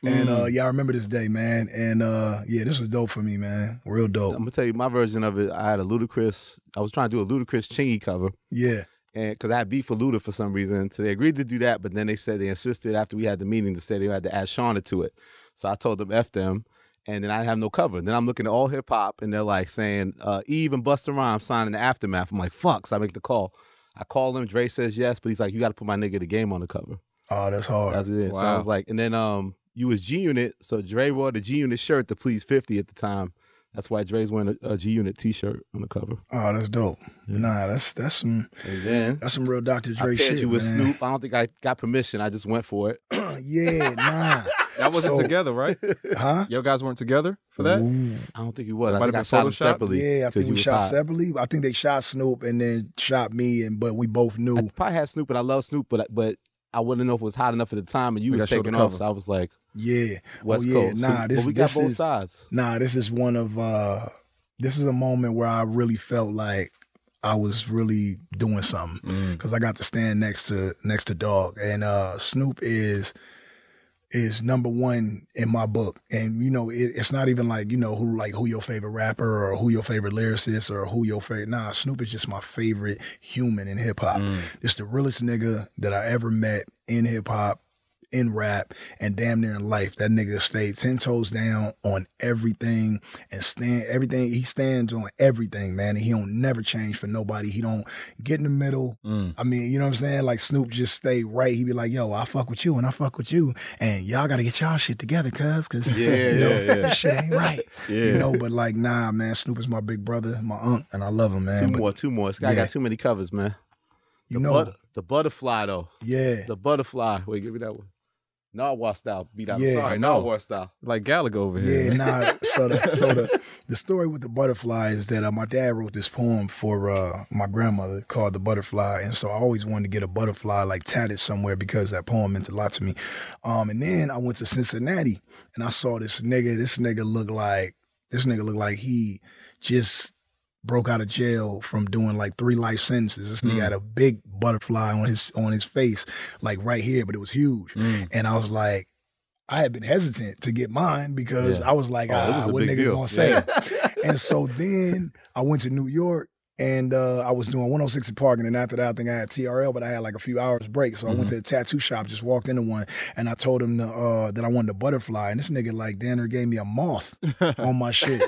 And uh yeah, I remember this day, man. And uh yeah, this was dope for me, man. Real dope. I'm gonna tell you my version of it. I had a Ludacris. I was trying to do a Ludacris Chingy cover, Yeah. and because I had beef for Luda for some reason, so they agreed to do that. But then they said they insisted after we had the meeting to say they had to add Shawnna to it. So I told them f them, and then I have no cover. Then I'm looking at all hip hop, and they're like saying uh, Eve and Busta Rhymes signing the aftermath. I'm like, fuck. So I make the call. I call him. Dre says yes, but he's like, you got to put my nigga the game on the cover. Oh, that's hard. That's it. So I was like, and then um, you was G Unit, so Dre wore the G Unit shirt to please fifty at the time. That's why Dre's wearing a, a G Unit T-shirt on the cover. oh, that's dope. Nah, that's that's some And then that's some real Dr. I Dre paired shit. you with man. Snoop. I don't think I got permission. I just went for it. yeah, nah. That wasn't So- together, right? Huh? Yo guys weren't together for that? Ooh. I don't think he was. I Might think I have been him Photoshop? separately. Yeah, I 'cause think you we shot hot. separately. I think they shot Snoop and then shot me, and but we both knew. I probably had Snoop, and I love Snoop, but but I wouldn't know if it was hot enough at the time, and you We was gotta show the taking off. So I was like, Yeah. West oh, yeah. Coast. So- Nah, this, but we got this both is sides. nah. This is one of uh this is a moment where I really felt like I was really doing something Mm. because I got to stand next to next to Dog, and uh Snoop is is number one in my book, and you know it, it's not even like you know who like who your favorite rapper or who your favorite lyricist or who your favorite. Nah, Snoop is just my favorite human in hip hop. Mm. Just the realest nigga that I ever met in hip hop, in rap, and damn near in life. That nigga stayed ten toes down on everything and stand everything. He stands on everything, man. And he don't never change for nobody. He don't get in the middle. Mm. I mean, you know what I'm saying? Like Snoop just stay right. He be like, yo, I fuck with you and I fuck with you. And y'all gotta get y'all shit together, cuz, cause Yeah, you know, yeah, yeah. shit ain't right. Yeah. You know, but like, nah, man, Snoop is my big brother, my aunt, and I love him, man. Two But more, two more. This guy Yeah. got too many covers, man. you The, know, but- the butterfly though. yeah. The butterfly. Wait, give me that one. Narwhal style. Beat out. Yeah. Sorry, I know. Narwhal style. Like Gallagher over here. Yeah, nah. So the so the the story with the butterfly is that uh, my dad wrote this poem for uh, my grandmother called the butterfly, and so I always wanted to get a butterfly like tatted somewhere because that poem meant a lot to me. Um, and then I went to Cincinnati and I saw this nigga. This nigga looked like this nigga looked like he just broke out of jail from doing like three life sentences. This nigga Mm. had a big butterfly on his on his face, like right here, but it was huge. Mm. And I was like, I had been hesitant to get mine because Yeah. I was like, Oh, it ah, was what big niggas deal. gonna say? Yeah. and so then I went to New York And uh, I was doing 106 in Park, and then after that, I think I had TRL, but I had like a few hours break. So I went to the tattoo shop, just walked into one, and I told him the, uh, that I wanted a butterfly. And this nigga, like, Danner gave me a moth on my shit.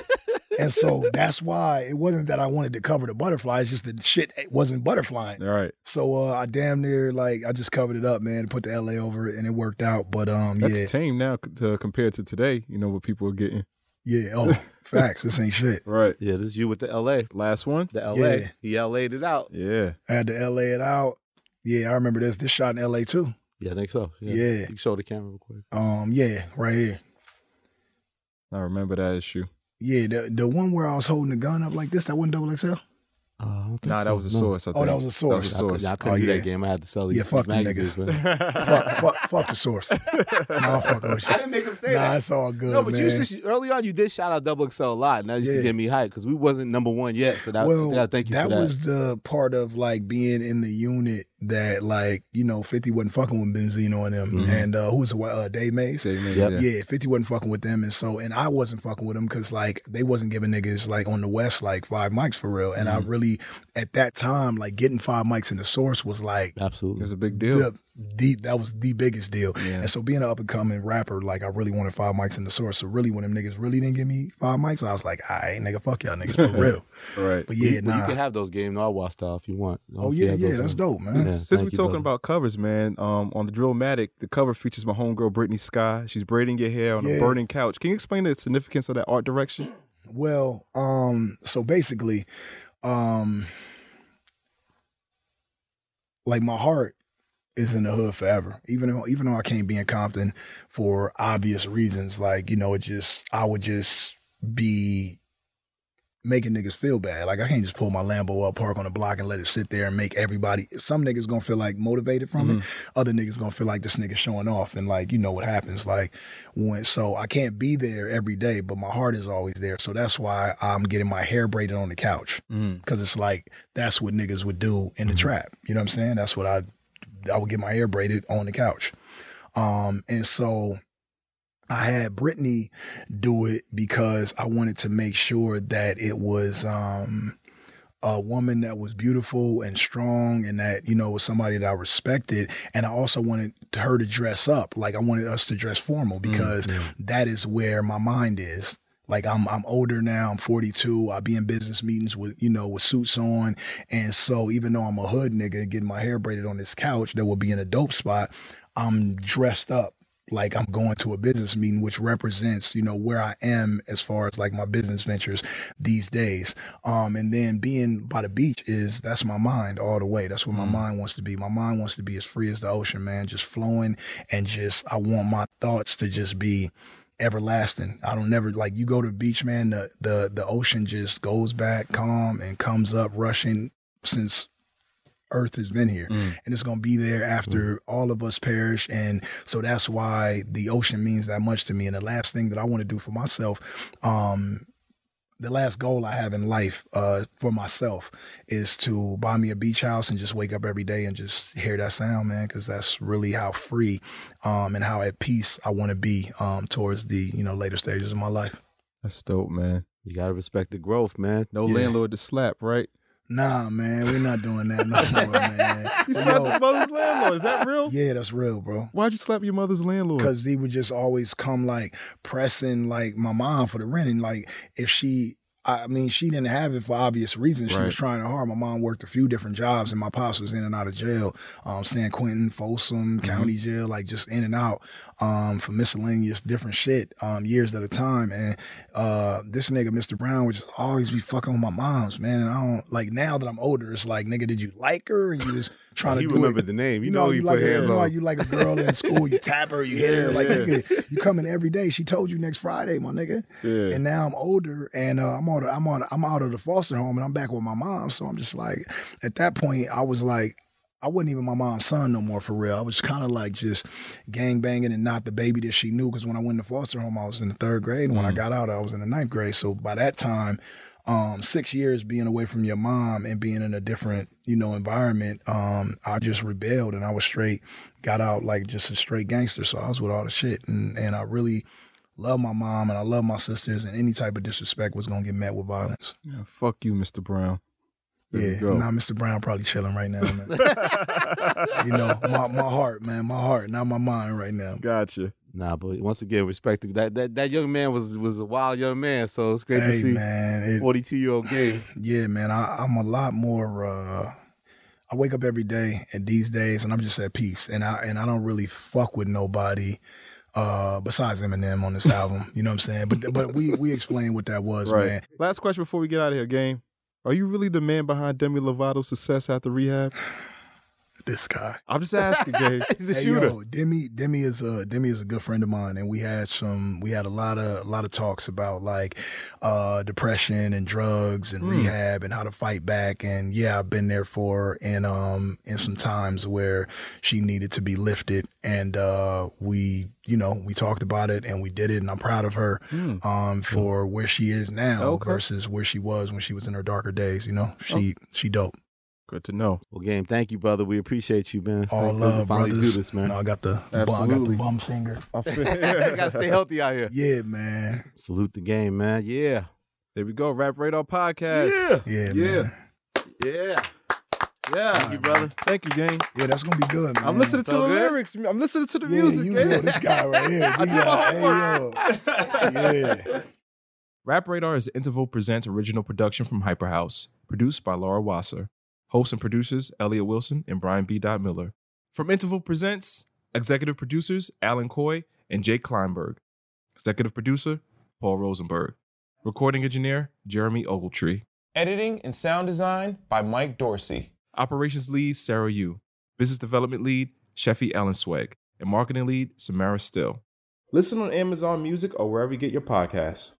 And so that's why it wasn't that I wanted to cover the butterfly. It's just that shit wasn't butterflying. All right. So uh, I damn near like I just covered it up, man, and put the LA over it, and it worked out. But um, That's yeah, tame now to compared to today. You know what people are getting. yeah. Oh, facts. This ain't shit. Right. Yeah, this is you with the LA. Last one. The LA. Yeah. He LA'd it out. Yeah. I had to LA it out. Yeah, I remember this. This shot in LA too. Yeah, I think so. Yeah. You can show the camera real quick. Um, yeah, right here. I remember that issue. Yeah, the the one where I was holding the gun up like this, that wasn't double XL. Uh, I Nah, so. that was a No. source. I Oh, that was a source. That was a I, could, source. I couldn't Oh, do yeah. that game. I had to sell these, Yeah, fuck these them niggas. man. fuck, fuck, fuck the source. no, I'm with you. I didn't make him say Nah, that. it's all good, no, but man. you used to, early on you did shout out Double XL a lot, and that used Yeah. to get me hyped because we wasn't number one yet. So that, well, I gotta thank you that for that. was the part of like being in the unit that like you know Fifty wasn't fucking with Benzino and them, Mhm. and uh, who was it? Uh, Dave Mays. Jay Mays, Yep. yeah. Yeah, 50 wasn't fucking with them. And so, and I wasn't fucking with them because, like, they wasn't giving niggas, like, on the West, like, five mics for real. And I really, at that time, like, getting five mics in the source was, like, absolutely It Absolutely. was a big deal. the, the, that was the biggest deal. Yeah. And so, being an up and coming rapper, like, I really wanted five mics in the source. So, really, when them niggas really didn't give me five mics, I was like, all right, nigga, fuck y'all niggas for real. Right. But yeah, you, well, nah. you can have those game Noir style if you want. oh, If you yeah, yeah, that's dope, man. yeah, Since we're talking brother. about covers, man, um, on the Drillmatic, the cover features my homegirl Brittany Sky. She's braiding your hair on a burning couch. Can you explain the significance of that art direction? Well, um, so basically, um, like my heart is in the hood forever. Even though, even though I can't be in Compton for obvious reasons, like you know, it just I would just be making niggas feel bad. Like I can't just pull my Lambo up, park on the block, and let it sit there and make everybody. Some niggas gonna feel like motivated from it. Other niggas gonna feel like this nigga showing off, and like you know what happens. Like when so I can't be there every day, but my heart is always there. So that's why I'm getting my hair braided on the couch Mm. because it's like that's what niggas would do in the trap. You know what I'm saying? That's what I I would get my hair braided on the couch. Um, and so I had Brittany do it because I wanted to make sure that it was um a woman that was beautiful and strong and that, you know, was somebody that I respected. And I also wanted her to dress up. Like I wanted us to dress formal because that is where my mind is. Like I'm I'm older now, I'm 42. I be in business meetings with, you know, with suits on. And so even though I'm a hood nigga getting my hair braided on this couch that will be in a dope spot, I'm dressed up like I'm going to a business meeting, which represents, you know, where I am as far as like my business ventures these days. Um, and then being by the beach is that's my mind all the way. That's where my mind wants to be. My mind wants to be as free as the ocean, man, just flowing and just I want my thoughts to just be everlasting. I don't never like you go to the beach, man, the the the ocean just goes back calm and comes up rushing since earth has been here. And it's going to be there after all of us perish. And so that's why the ocean means that much to me. And the last thing that i want to do for myself um the last goal i have in life uh for myself is to buy me a beach house and just wake up every day and just hear that sound man because that's really how free um and how at peace i want to be um towards the you know later stages of my life That's dope, man. You gotta respect the growth, man. No Yeah. landlord to slap, right? Nah man we're not doing that no more man You slapped yo, your mother's landlord. Is that real? yeah that's real bro Why'd you slap your mother's landlord? because he would just always come like pressing like my mom for the rent and like if she I mean, she didn't have it for obvious reasons. She Right. was trying to hard. My mom worked a few different jobs, and my pops was in and out of jail. Um, San Quentin, Folsom, County Jail, like just in and out um, for miscellaneous different shit um, years at a time. And uh, this nigga, Mr. Brown, would just always be fucking with my moms, man. And I don't like now that I'm older. It's like, nigga, did you like her? And you just trying you to do remember it. the name. You, You know, know, you, like a, you know, you like a girl in school, you tap her, you hit her, like Yeah. nigga, you coming every day. She told you next Friday, my nigga. Yeah. And now I'm older, and uh, I'm on, I'm on, I'm out of the foster home, and I'm back with my mom. So I'm just like, at that point, I was like. I wasn't even my mom's son no more for real. I was kind of like just gang banging and not the baby that she knew. Because when I went to foster home, I was in the third grade. And when I got out, I was in the ninth grade. So by that time, um, six years being away from your mom and being in a different, you know, environment, um, I just rebelled and I was straight, got out like just a straight gangster. So I was with all the shit. And, and I really love my mom and I love my sisters and any type of disrespect was going to get met with violence. Yeah, fuck you, Mr. Brown. There you yeah, go. nah, Mr. Brown probably chilling right now, man. you know, my, my heart, man, my heart, not my mind right now. Gotcha. Nah, but once again, respect to that that that young man was was a wild young man. So it's great to see man, it, forty two year old game. yeah, man, I, I'm a lot more. uh I wake up every day, and these days, and I'm just at peace, and I and I don't really fuck with nobody. Uh, besides Eminem on this album, you know what I'm saying? But but we we explained what that was, Right. man. Last question before we get out of here, game. Are you really the man behind Demi Lovato's success after rehab? This guy. I'm just asking, Jay. He's a Hey, shooter. yo, Demi, Demi is a Demi is a good friend of mine, and we had some, we had a lot of, a lot of talks about like uh, depression and drugs and Hmm. rehab and how to fight back. And yeah, I've been there for her in um in some times where she needed to be lifted, and uh, we, you know, we talked about it and we did it, and I'm proud of her Hmm. um for where she is now Okay. versus where she was when she was in her darker days. You know, she she dope. Good to know. Well, game, thank you, brother. We appreciate you, man. All Thank love, finally brothers. do this, man. No, I got the, the bum, I got Absolutely. the bum finger. I Gotta stay healthy out here. Yeah, man. Salute the game, man. Yeah. there we go. Rap Radar Podcast. Yeah. Yeah, Yeah. man. Yeah. Yeah. Thank you, brother. Thank you, gang. Yeah, that's gonna be good, man. I'm listening to the good? lyrics. I'm listening to the Yeah, music. you gang. know this guy right here. I He did my hey, yo. Yeah. Rap Radar is Interval Presents original production from Hyperhouse, produced by Laura Wasser. Hosts and producers Elliott Wilson and Brian B. Miller. From Interval Presents, executive producers Alan Coy and Jake Kleinberg. Executive producer Paul Rosenberg. Recording engineer Jeremy Ogletree. Editing and sound design by Mike Dorsey. Operations lead Sarah Yu. Business development lead Sheffy Allen Swag. And marketing lead Samara Still. Listen on Amazon Music or wherever you get your podcasts.